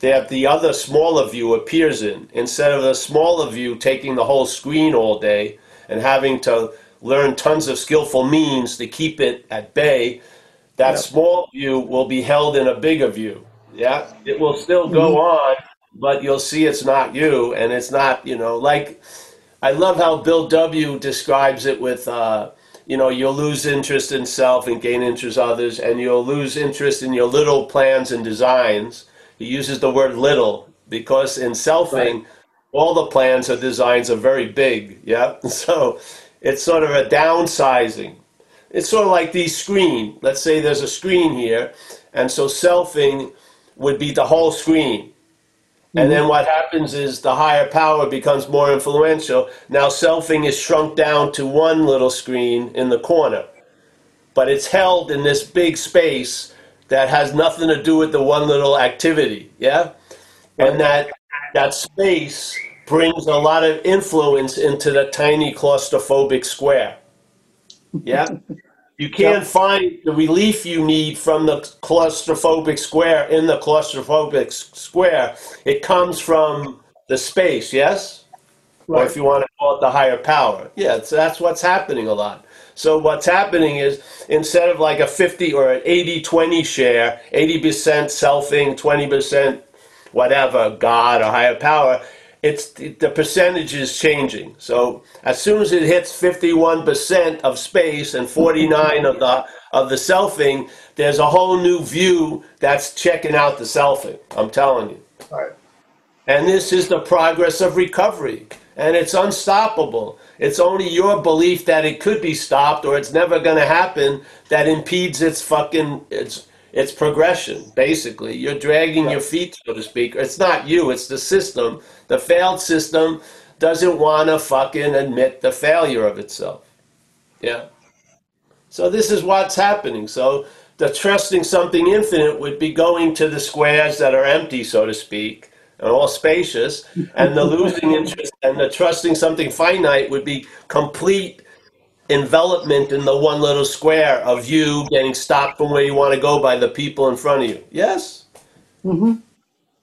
that the other smaller view appears in instead of the smaller view taking the whole screen all day and having to learn tons of skillful means to keep it at bay. that Yep. small view will be held in a bigger view. Yeah, it will still go on, but you'll see it's not you, and it's not you know like I love how Bill W. describes it with, uh, you know, you'll lose interest in self and gain interest in others, and you'll lose interest in your little plans and designs. He uses the word little because in selfing, all the plans or designs are very big. Yeah. (laughs) So it's sort of a downsizing. It's sort of like the screen. Let's say there's a screen here, and so selfing would be the whole screen. And then mm-hmm. what happens is the higher power becomes more influential. Now selfing is shrunk down to one little screen in the corner. But it's held in this big space that has nothing to do with the one little activity. Yeah? And that that space brings a lot of influence into the tiny claustrophobic square. Yeah? (laughs) You can't find the relief you need from the claustrophobic square in the claustrophobic square. It comes from the space, yes? Or if you want to call it the higher power. Yeah, so that's what's happening a lot. So what's happening is instead of like a 50 or an 80-20 share, 80% selfing, 20% whatever, God or higher power, it's the percentage is changing. So as soon as it hits 51% of space and 49 of the of the selfing, there's a whole new view that's checking out the selfing. I'm telling you. Right. And this is the progress of recovery. And it's unstoppable. It's only your belief that it could be stopped or it's never going to happen that impedes its fucking its its progression. Basically, you're dragging your feet, so to speak. It's not you. It's the system. The failed system doesn't want to fucking admit the failure of itself. Yeah. So this is what's happening. So the trusting something infinite would be going to the squares that are empty, so to speak, and all spacious, and the losing (laughs) interest and the trusting something finite would be complete envelopment in the one little square of you getting stopped from where you want to go by the people in front of you. Yes? Mm-hmm.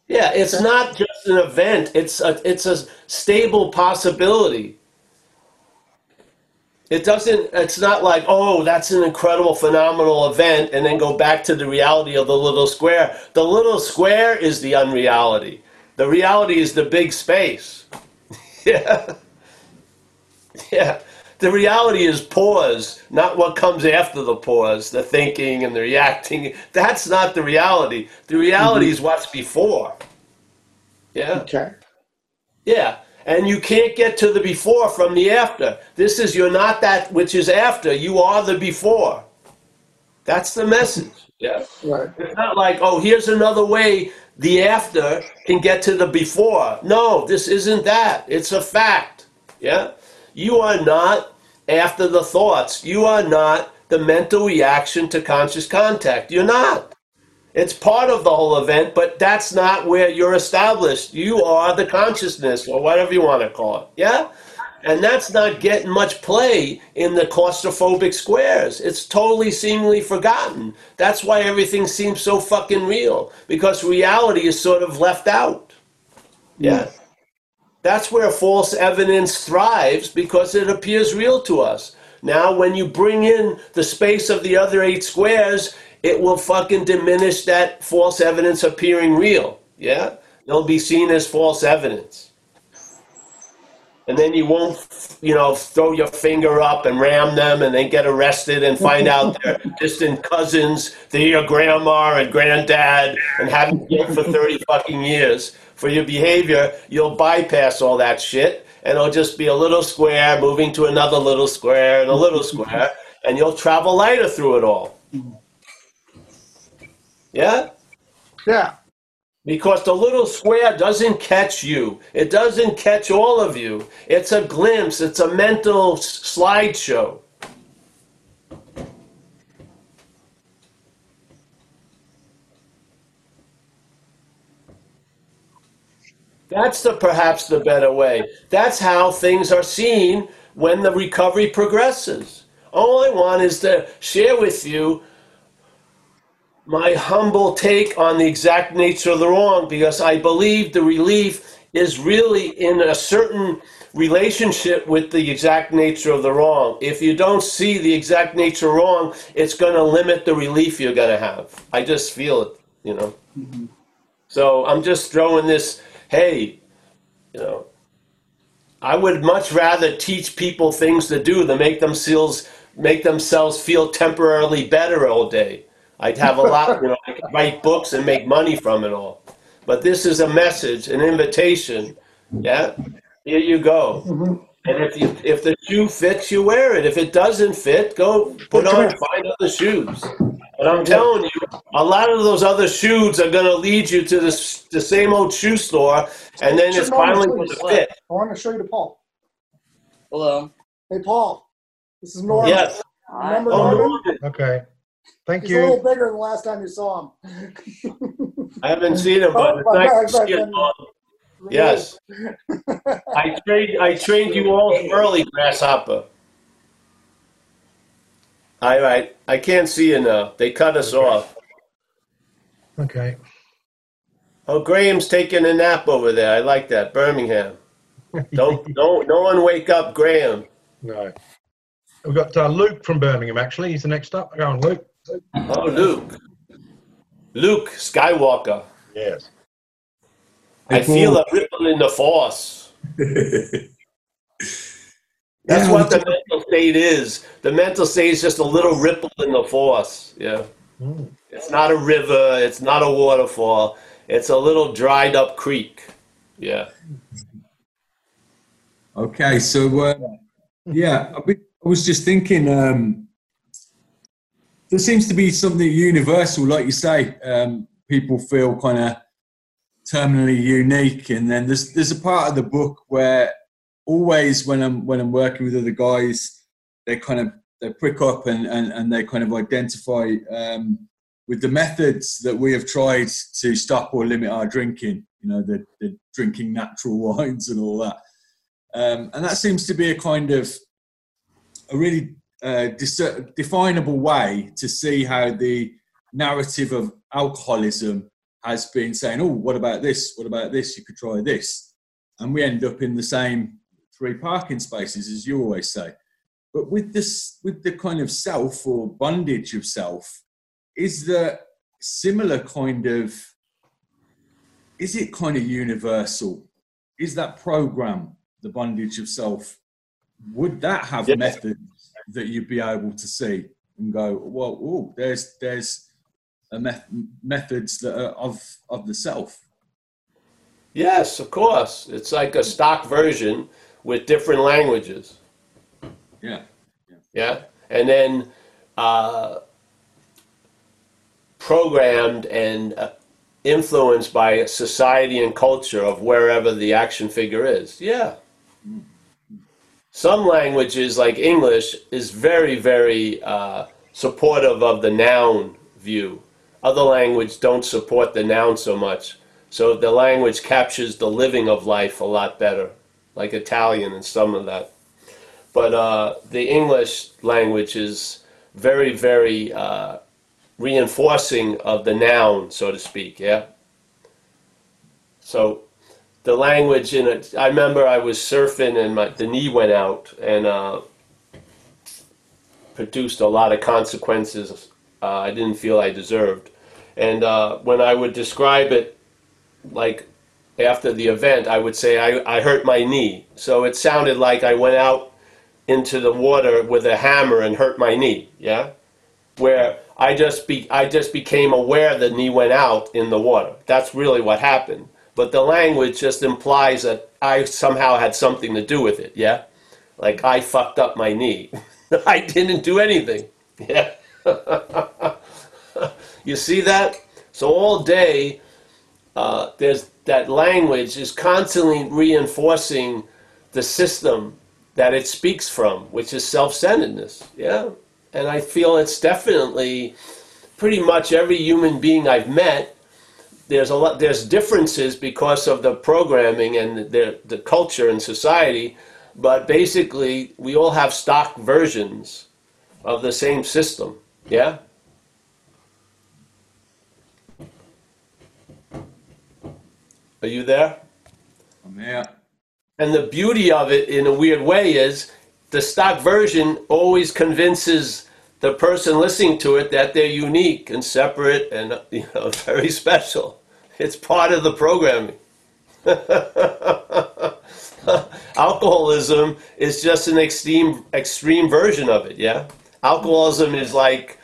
Yeah, it's not just an event. It's a it's a stable possibility. It doesn't it's not like, "Oh, that's an incredible phenomenal event" and then go back to the reality of the little square. The little square is the unreality. The reality is the big space. (laughs) yeah. Yeah. The reality is pause, not what comes after the pause, the thinking and the reacting. That's not the reality. The reality mm-hmm. is what's before. Yeah. Okay. Yeah. And you can't get to the before from the after. This is you're not that which is after. You are the before. That's the message. Yeah. Right. It's not like, oh, here's another way the after can get to the before. No, this isn't that. It's a fact. Yeah? You are not after the thoughts. You are not the mental reaction to conscious contact. You're not. It's part of the whole event, but that's not where you're established. You are the consciousness, or whatever you want to call it. Yeah? And that's not getting much play in the claustrophobic squares. It's totally seemingly forgotten. That's why everything seems so fucking real, because reality is sort of left out. Yeah. Mm. That's where false evidence thrives because it appears real to us. Now, when you bring in the space of the other eight squares, it will fucking diminish that false evidence appearing real. Yeah? They'll be seen as false evidence. And then you won't, you know, throw your finger up and ram them and then get arrested and find out (laughs) they're distant cousins, they're your grandma and granddad and haven't been for 30 fucking years. For your behavior, you'll bypass all that shit and it'll just be a little square moving to another little square and a little square and you'll travel lighter through it all. Mm. Yeah? Yeah. Because the little square doesn't catch you. It doesn't catch all of you. It's a glimpse, it's a mental slideshow. That's the perhaps the better way. That's how things are seen when the recovery progresses. All I want is to share with you my humble take on the exact nature of the wrong because I believe the relief is really in a certain relationship with the exact nature of the wrong. If you don't see the exact nature wrong, it's going to limit the relief you're going to have. I just feel it, you know. Mm-hmm. So I'm just throwing this, hey, you know, I would much rather teach people things to do than make themselves make themselves feel temporarily better all day. I'd have a lot, you know, I could write books and make money from it all. But this is a message, an invitation. Yeah, here you go. Mm-hmm. And if you if the shoe fits, you wear it. If it doesn't fit, go put on find other shoes. But I'm telling you, a lot of those other shoes are going to lead you to this the same old shoe store, and then it's finally please? going to fit. I want to show you to Paul. Hello. Hey, Paul. This is Norman. Yes. Remember Oh, Norman? Norman. Okay. Thank you. He's a little bigger than the last time you saw him. I haven't seen him, but it's Oh, nice to see you. God, Norman. Yes. I trained I trained you all early, grasshopper. All right, I can't see you now. They cut us off. Okay. Oh, Graham's taking a nap over there. I like that. Birmingham. (laughs) Don't don't no one wake up Graham. No. We've got uh, Luke from Birmingham, actually. He's the next up. Go on, Luke. Oh, Luke. Luke Skywalker. Yes. I feel a ripple in the force. (laughs) That's Yeah, what the we- mental state is. The mental state is just a little ripple in the force. Yeah. Mm. It's not a river. It's not a waterfall. It's a little dried up creek. Yeah. Okay, so uh, yeah, I, I was just thinking. Um, there seems to be something universal, like you say. Um, people feel kind of terminally unique, and then there's there's a part of the book where always when I'm when I'm working with other guys, they kind of they prick up and and, and they kind of identify um, with the methods that we have tried to stop or limit our drinking. You know, the, the drinking natural (laughs) wines and all that. Um, and that seems to be a kind of a really uh, definable way to see how the narrative of alcoholism has been saying, "Oh, what about this? What about this? You could try this," and we end up in the same three parking spaces, as you always say. But with this, with the kind of self or bondage of self, is there similar kind of? Is it kind of universal? Is that program the bondage of self? Would that have Yes. methods that you'd be able to see and go, well, oh, there's there's a meth- methods that are of of the self. Yes, of course. It's like a stock version with different languages. Yeah. Yeah. And then uh, programmed and uh, influenced by society and culture of wherever the action figure is. Yeah. Some languages, like English, is very, very uh, supportive of the noun view. Other languages don't support the noun so much. So the language captures the living of life a lot better, like Italian and some of that but uh, the English language is very, very uh, reinforcing of the noun, so to speak. Yeah. So the language in it. I remember I was surfing and my the knee went out and uh, produced a lot of consequences uh, I didn't feel I deserved. And uh, when I would describe it, like after the event, I would say I, I hurt my knee. So it sounded like I went out into the water with a hammer and hurt my knee. Yeah, where I just be I just became aware the knee went out in the water. That's really what happened. But the language just implies that I somehow had something to do with it. Yeah, like I fucked up my knee. (laughs) I didn't do anything. Yeah. (laughs) you see that? So all day, uh, there's that language is constantly reinforcing the system that it speaks from, which is self-centeredness. Yeah, and I feel it's definitely pretty much every human being I've met. There's a lot. There's differences because of the programming and the the culture and society, but basically we all have stock versions of the same system. Yeah. Are you there? I'm here. And the beauty of it, in a weird way, is the stock version always convinces the person listening to it that they're unique and separate and you know (laughs) very special. It's part of the programming. (laughs) Alcoholism is just an extreme extreme version of it. Yeah, alcoholism is like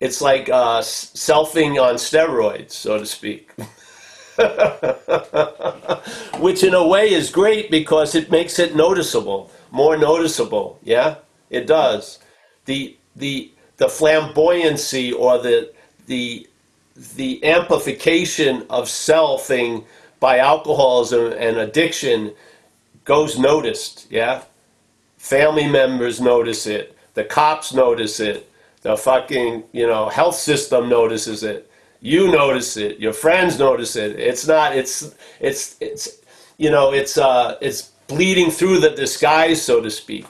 it's like uh, selfing on steroids, so to speak. (laughs) Which in a way is great because it makes it noticeable, more noticeable. Yeah, it does. The the the flamboyancy or the the the amplification of selfing by alcoholism and addiction goes noticed. Yeah, family members notice it. The cops notice it. The fucking you know health system notices it. You notice it. Your friends notice it. It's not. It's it's it's you know it's uh it's bleeding through the disguise, so to speak.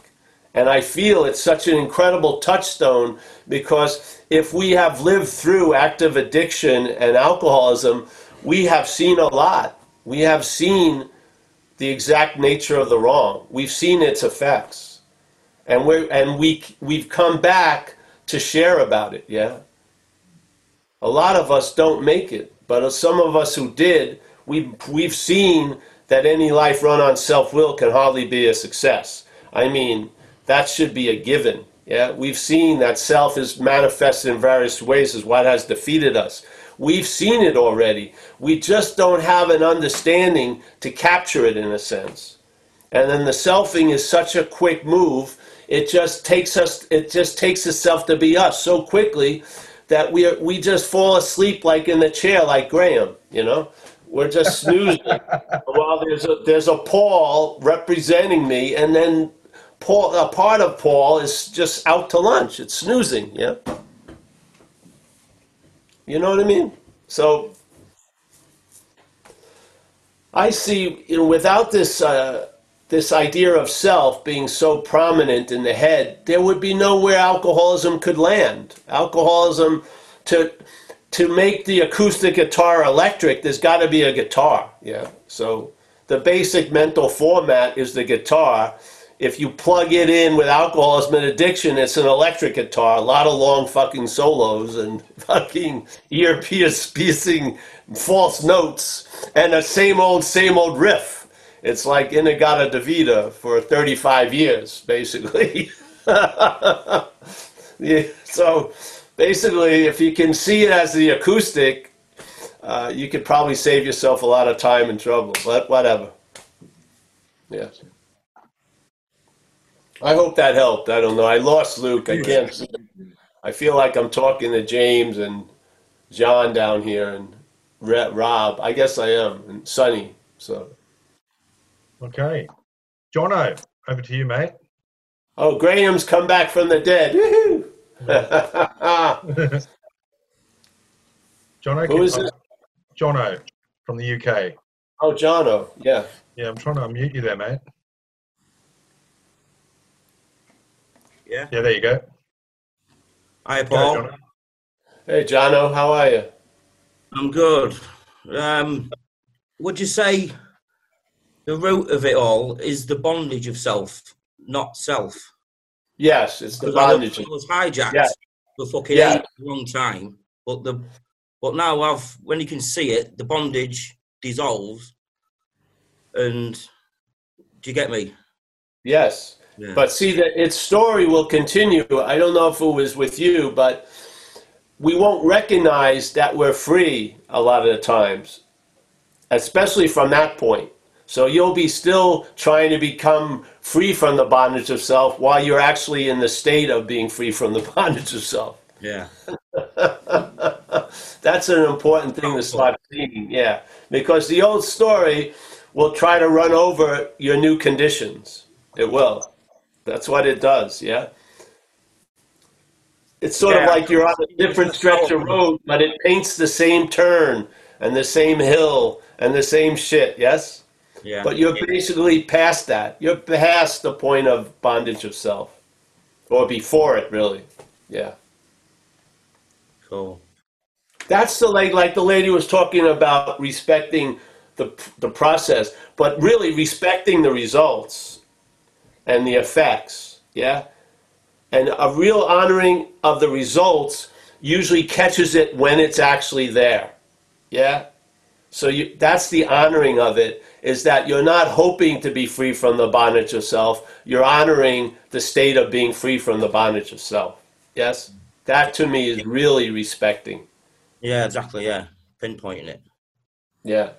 And I feel it's such an incredible touchstone because if we have lived through active addiction and alcoholism, we have seen a lot. We have seen the exact nature of the wrong. We've seen its effects. And we're and we we've come back to share about it, yeah. A lot of us don't make it, but some of us who did, we've we've seen that any life run on self-will can hardly be a success. I mean, that should be a given. Yeah, we've seen that self is manifested in various ways as what has defeated us. We've seen it already. We just don't have an understanding to capture it in a sense. And then the selfing is such a quick move. It just takes us. It just takes itself to be us so quickly that we are, we just fall asleep like in the chair, like Graham. You know, we're just snoozing (laughs) while there's a there's a Paul representing me, and then Paul, a part of Paul is just out to lunch. It's snoozing. Yeah. You know what I mean? So I see, you know, without this uh, this idea of self being so prominent in the head, there would be nowhere alcoholism could land. Alcoholism to to make the acoustic guitar electric, there's got to be a guitar. Yeah. So the basic mental format is the guitar. If you plug it in with alcoholism and addiction, it's an electric guitar. A lot of long fucking solos and (laughs) fucking ear piercing false notes and the same old, same old riff. It's like In-A-Gadda-Da-Vida for 35 years, basically. (laughs) Yeah, so basically, if you can see it as the acoustic, uh, you could probably save yourself a lot of time and trouble. But whatever. Yeah. I hope that helped. I don't know. I lost Luke. I can't see. I feel like I'm talking to James and John down here and Rob. I guess I am and Sonny. So. Okay. Jono, over to you, mate. Oh, Graham's come back from the dead. Woohoo! (laughs) Jono, Who is it? Jono from the UK. oh, Jono. Yeah. Yeah, I'm trying to unmute you there, mate. Yeah. Yeah, there you go. Hi, Go, Paul. Jono. Hey, Jono. How are you? I'm good. Um, would you say the root of it all is the bondage of self, not self? Yes, it's the Because I know bondage. was hijacked Yeah. for fucking Yeah. ages, a long time, but the but now I've when you can see it, the bondage dissolves, and do you get me? Yes. Yeah. But see that its story will continue. I don't know if it was with you, but we won't recognize that we're free a lot of the times, especially from that point. So you'll be still trying to become free from the bondage of self while you're actually in the state of being free from the (laughs) bondage of self. yeah. (laughs) That's an important thing to start seeing, yeah. Because the old story will try to run over your new conditions. It will. That's what it does, yeah. It's sort of like you're on a different stretch of road, but it paints the same turn and the same hill and the same shit, yes? Yeah. But you're basically past that. You're past the point of bondage of self. Or before it, really. Yeah. cool. That's the like like the lady was talking about respecting the the process, but really respecting the results and the effects. Yeah, and a real honoring of the results usually catches it when it's actually there. Yeah, so you, that's the honoring of it. Is that you're not hoping to be free from the bondage of self. You're honoring the state of being free from the bondage of self. Yes, that to me is really respecting. Yeah, exactly. Yeah, pinpointing it. Yeah.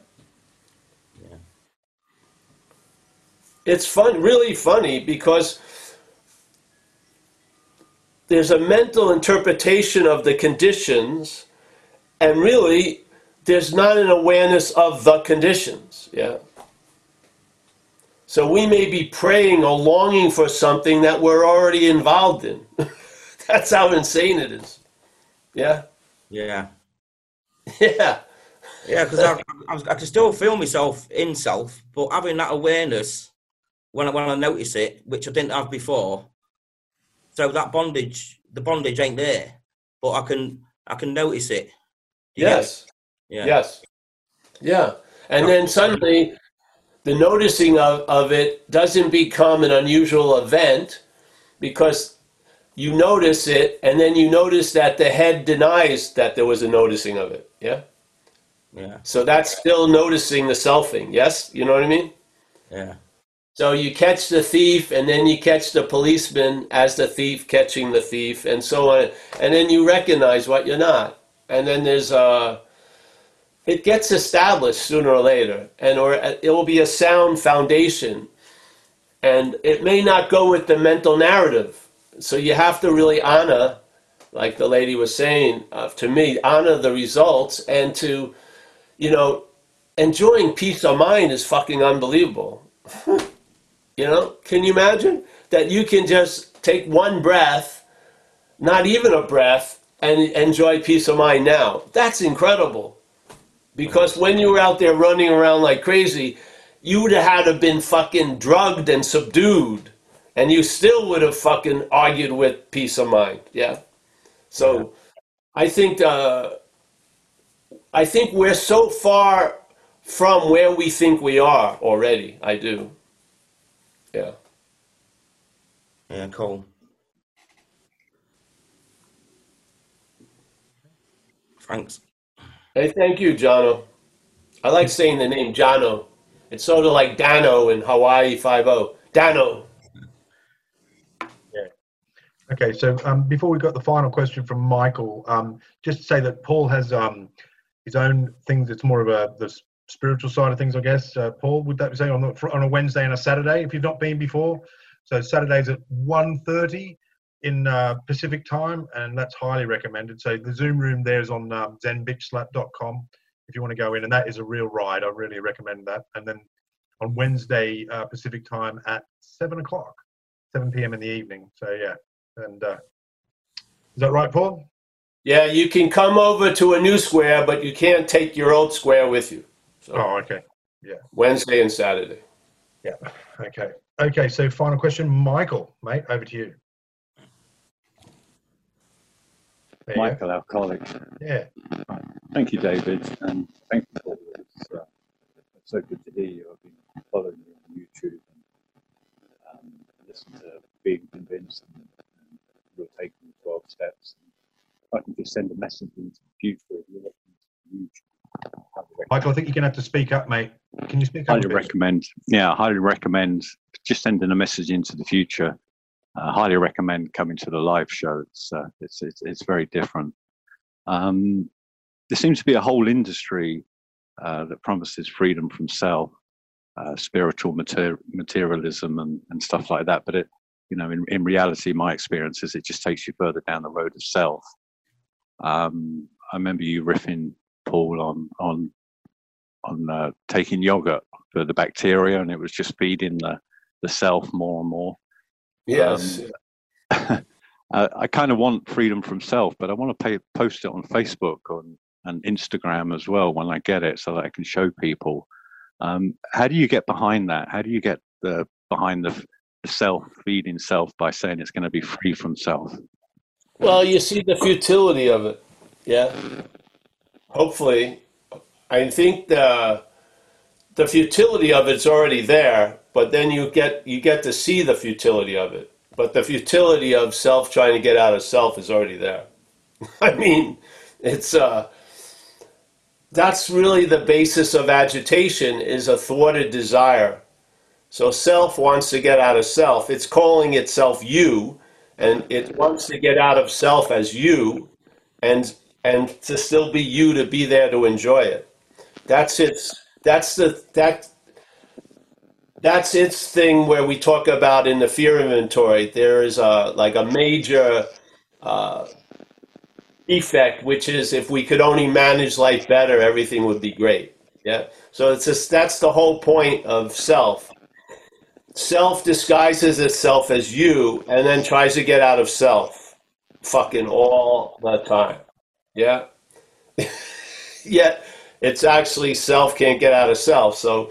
It's fun, really funny because there's a mental interpretation of the conditions, and really there's not an awareness of the conditions. Yeah. So we may be praying or longing for something that we're already involved in. (laughs) That's how insane it is. Yeah. Yeah. (laughs) Yeah. Yeah, because I, I, I can still feel myself in self, but having that awareness when I, when I notice it, which I didn't have before, so that bondage, the bondage ain't there, but I can I can notice it. Get it? Yes. Yeah. Yes. Yeah. And then suddenly the noticing of, of it doesn't become an unusual event because you notice it and then you notice that the head denies that there was a noticing of it. Yeah. Yeah. So that's still noticing the selfing. Yes. You know what I mean? Yeah. So you catch the thief, and then you catch the policeman as the thief catching the thief, and so on. And then you recognize what you're not. And then there's a. It gets established sooner or later, and or it will be a sound foundation. And it may not go with the mental narrative. So you have to really honor, like the lady was saying, uh, to me, honor the results, and to, you know, enjoying peace of mind is fucking unbelievable. (laughs) You know, can you imagine that you can just take one breath, not even a breath, and enjoy peace of mind now? That's incredible. Because when you were out there running around like crazy, you would have had to been fucking drugged and subdued, and you still would have fucking argued with peace of mind. Yeah. So, I think uh, I think we're so far from where we think we are already. I do. Yeah. Yeah. Cool. Thanks. Hey, thank you, Jono. I like saying the name Jono. It's sort of like Danno in Hawaii Five O. Danno. Okay, so um, before we got the final question from Michael, um, just to say that Paul has um, his own things. It's more of a the spiritual side of things, I guess. Uh, Paul, would that be saying on, the, on a Wednesday and a Saturday if you've not been before? So Saturdays at 1.30 in uh, Pacific time, and that's highly recommended. So the Zoom room there is on um, zenbitchslap.com if you want to go in, and that is a real ride. I really recommend that. And then on Wednesday uh, Pacific time at seven o'clock, 7 p.m. in the evening. So yeah, and uh, is that right, Paul? Yeah, you can come over to a new square, but you can't take your old square with you. So Oh, okay. Yeah. Wednesday and Saturday. Yeah. Okay. Okay. So, final question, Michael, mate, over to you. There you go. Michael, alcoholic. Yeah. Thank you, David, and thank you for this. Uh, it's so good to hear you. I've been following you on YouTube and um, listen to being convinced and, and you're taking the 12 steps. If I can just send a message into the future, if you're looking to YouTube, Michael, I think you're going to have to speak up, mate. Can you speak up? a highly recommend. Yeah, highly recommend just sending a message into the future. Uh, highly recommend coming to the live show. It's uh, it's, it's it's very different. Um, there seems to be a whole industry uh, that promises freedom from self, uh, spiritual mater- materialism, and, and stuff like that. But it, you know, in, in reality, my experience is it just takes you further down the road of self. Um, I remember you riffing, Paul, on on on uh, taking yogurt for the bacteria, and it was just feeding the the self more and more. Yes. Um, (laughs) I, I kind of want freedom from self, but I want to pay, post it on Facebook on, and Instagram as well when I get it, so that I can show people. Um, how do you get behind that? How do you get the behind the, the self feeding self by saying it's going to be free from self? Well, you see the futility of it. Yeah. Hopefully, I think the the futility of it's already there, but then you get you get to see the futility of it. But the futility of self trying to get out of self is already there. (laughs) I mean, it's uh that's really the basis of agitation is a thwarted desire. So self wants to get out of self. It's calling itself you and it wants to get out of self as you and and to still be you to be there to enjoy it. That's its that's the that that's its thing where we talk about in the fear inventory there is a like a major uh, effect which is if we could only manage life better everything would be great. Yeah. So it's just that's the whole point of self. Self disguises itself as you and then tries to get out of self fucking all the time. Yeah. (laughs) Yet it's actually self can't get out of self. So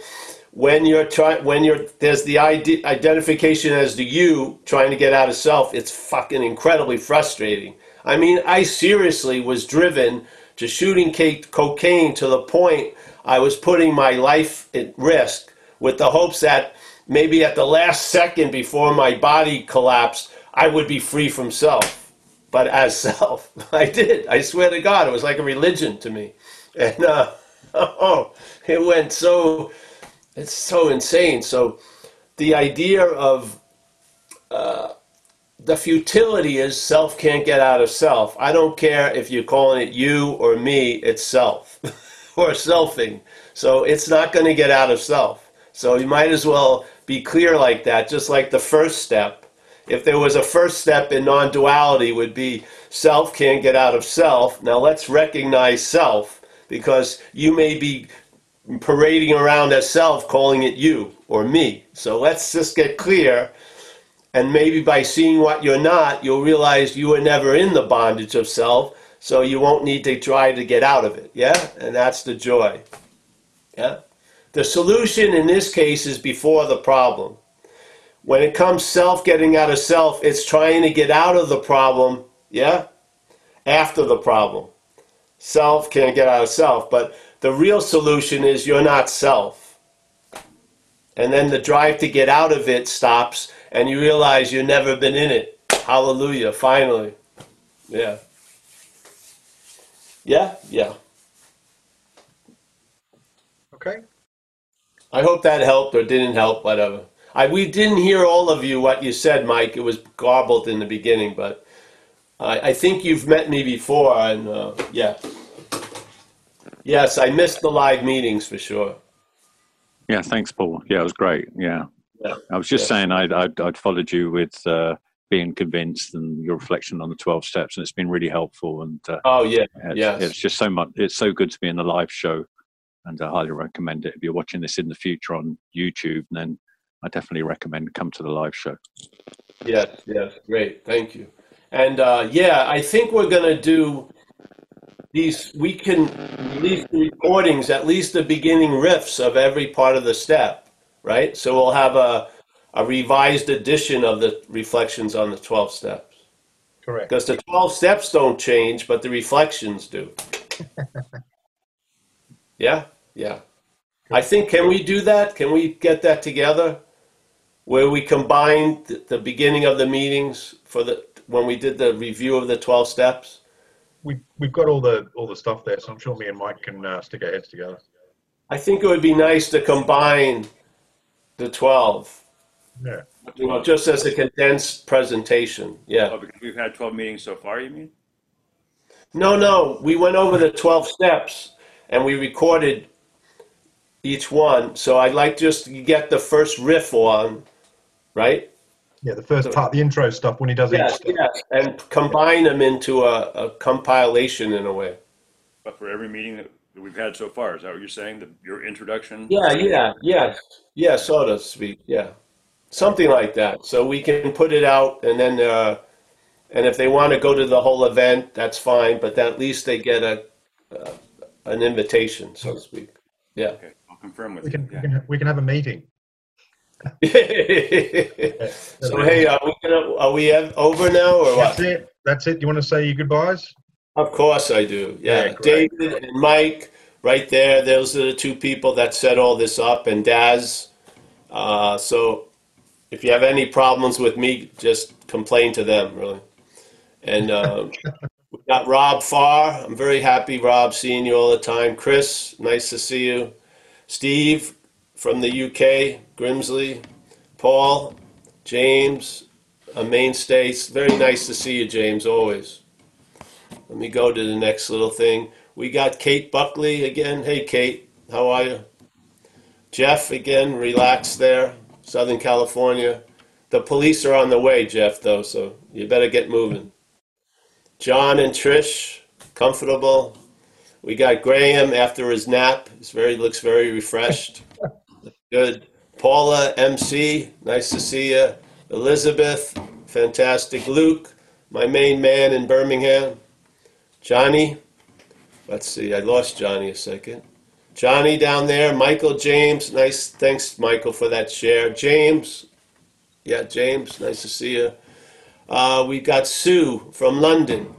when you're trying when you're there's the ide- identification as the you trying to get out of self it's fucking incredibly frustrating. I mean i seriously was driven to shooting cake, cocaine to the point i was putting my life at risk with the hopes that maybe at the last second before my body collapsed i would be free from self. But as self (laughs) i did. I swear to god it was like a religion to me. And uh, (laughs) oh it went so it's so insane. So the idea of uh, the futility is self can't get out of self. I don't care if you're calling it you or me, it's self (laughs) or selfing. So it's not going to get out of self. So you might as well be clear like that, just like the first step. If there was a first step in non duality, would be self can't get out of self. Now let's recognize self because you may be parading around as self, calling it you or me. So let's just get clear. And maybe by seeing what you're not, you'll realize you were never in the bondage of self, so you won't need to try to get out of it. Yeah? And that's the joy. Yeah? The solution in this case is before the problem. When it comes self getting out of self, it's trying to get out of the problem, yeah? After the problem. Self can't get out of self, but the real solution is you're not self. And then the drive to get out of it stops, and you realize you've never been in it. Hallelujah, finally. Yeah. Yeah, yeah. Okay. I hope that helped or didn't help, whatever. I, we didn't hear all of you what you said, Mike. It was garbled in the beginning, but I, I think you've met me before, and uh, yeah. Yes, I missed the live meetings for sure. Yeah, thanks, Paul. Yeah, it was great. Yeah. Yeah. I was just Yeah. saying I'd, I'd, I'd followed you with uh, being convinced and your reflection on the 12 steps, and it's been really helpful. And uh, Oh yeah, it's, yes. it's just so much, it's so good to be in the live show. And I highly recommend it. If you're watching this in the future on YouTube, then I definitely recommend come to the live show. Yes, yes, great, thank you. And uh, yeah, I think we're gonna do these. We can release the recordings, at least the beginning riffs of every part of the step, right? So we'll have a a revised edition of the reflections on the twelve steps. Correct. Because the twelve steps don't change, but the reflections do. (laughs) yeah, yeah. I think can we do that? Can we get that together? Where we combine the, beginning of the meetings for the when we did the review of the twelve steps. We we've got all the all the stuff there, so I'm sure me and Mike can uh, stick our heads together. I think it would be nice to combine the twelve, Yeah. you know, just as a condensed presentation. Yeah. Oh, because we've had 12 meetings so far, you mean? No, no, we went over the 12 steps and we recorded each one. So I'd like just to get the first riff on, right? Yeah, the first part, the intro stuff when he does each Yes, step. yes, and combine them into a, a compilation in a way. But for every meeting that that we've had so far, is that what you're saying? The, your introduction? Yeah, yeah, yes, yeah, so to speak, yeah, something like that. So we can put it out, and then, uh, and if they want to go to the whole event, that's fine. But at least they get a uh, an invitation, so to speak. Yeah. Okay, I'll confirm with We you. can, we can we can have a meeting. (laughs) so hey, are we gonna, are we over now or That's it. That's it. You want to say your goodbyes? Of course I do. Yeah, Yeah. David and Mike, right there, those are the two people that set all this up, and Daz. Uh, so if you have any problems with me, just complain to them, really. And uh, (laughs) we got Rob Farr. I'm very happy, Rob, seeing you all the time. Chris, nice to see you. Steve from the UK, Grimsley. Paul, James, a mainstay. It's very nice to see you, James, always. Let me go to the next little thing. We got Kate Buckley again. Hey, Kate, how are you? Jeff again, relax there, Southern California. The police are on the way, Jeff, though, so you better get moving. John and Trish, comfortable. We got Graham after his nap. He's very looks very refreshed. Good. Paula, MC, nice to see you. Elizabeth, fantastic. Luke, my main man in Birmingham. Johnny, let's see, I lost Johnny a second. Johnny down there, Michael James, nice, thanks Michael for that share. James, yeah, James, nice to see you. Uh, we got Sue from London.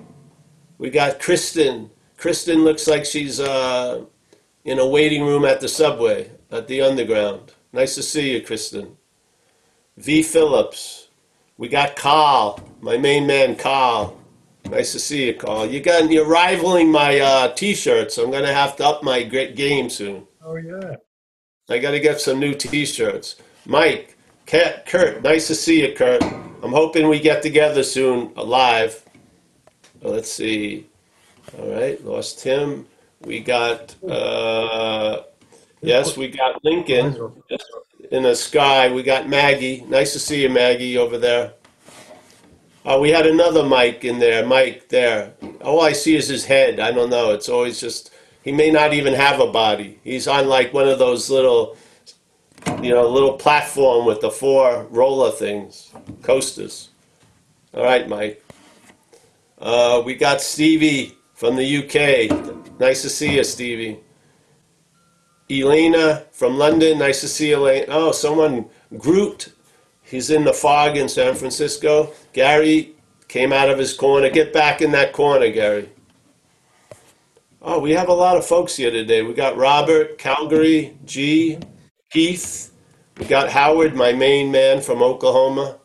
We got Kristen. Kristen looks like she's uh, in a waiting room at the subway, at the underground. Nice to see you, Kristen. V. Phillips. We got Carl, my main man, Carl. Nice to see you, Carl. You got you're rivaling my uh, t-shirts. I'm gonna have to up my great game soon. Oh yeah. I got to get some new T-shirts. Mike, Kat, Kurt, nice to see you, Kurt. I'm hoping we get together soon, live. Uh, Let's see. All right, lost him. We got, uh, yes, we got Lincoln in the sky. We got Maggie. Nice to see you, Maggie, over there. Uh, we had another Mike in there. Mike there. All I see is his head. I don't know. It's always just. He may not even have a body. He's on like one of those little, you know, little platform with the four roller things, coasters. All right, Mike. Uh, we got Stevie from the UK. Nice to see you, Stevie. Elena from London. Nice to see Elena. Oh, someone, Groot. He's in the fog in San Francisco. Gary came out of his corner. Get back in that corner, Gary. Oh, we have a lot of folks here today. We got Robert, Calgary, G, Keith. We got Howard, my main man from Oklahoma.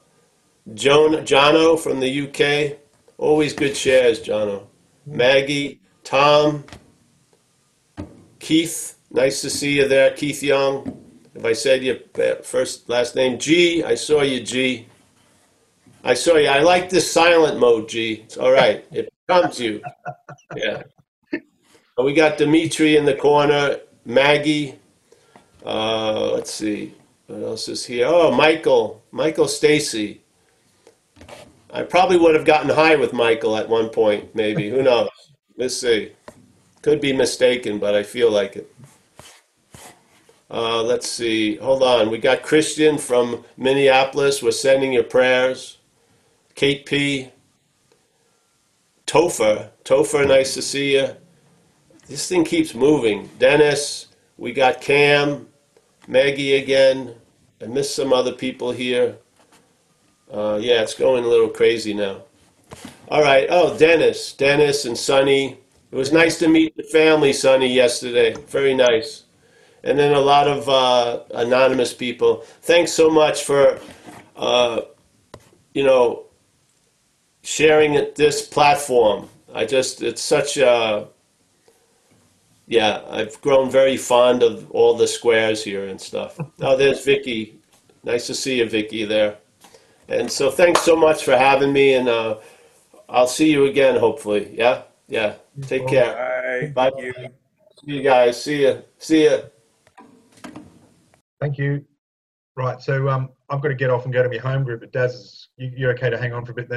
Joan, Jono from the UK. Always good shares, Jono. Maggie, Tom, Keith. Nice to see you there, Keith Young. If I said your first last name, G, I saw you, G. I saw you. I like this silent mode, G. It's all right. It becomes you. (laughs) Yeah. Uh, We got Dimitri in the corner, Maggie. Uh, let's see. What else is here? Oh, Michael. Michael Stacy. I probably would have gotten high with Michael at one point, maybe. Who knows? Let's see. Could be mistaken, but I feel like it. Uh, let's see. Hold on. We got Christian from Minneapolis. We're sending your prayers. Kate P. Topher. Topher, nice to see you. This thing keeps moving. Dennis. We got Cam. Maggie again. I missed some other people here. Uh, yeah, it's going a little crazy now. All right. Oh, Dennis. Dennis and Sonny. It was nice to meet the family, Sonny, yesterday. Very nice and then a lot of uh, anonymous people. Thanks so much for, uh, you know, sharing it, this platform. I just, it's such a, yeah, I've grown very fond of all the squares here and stuff. Oh, there's Vicky. Nice to see you, Vicky, there. And so thanks so much for having me, and uh, I'll see you again, hopefully. Yeah? Yeah. Take care. Bye. Bye. See you guys. See you. See you. Thank you. Right, so um, I've got to get off and go to my home group. But Daz, you, you're okay to hang on for a bit then?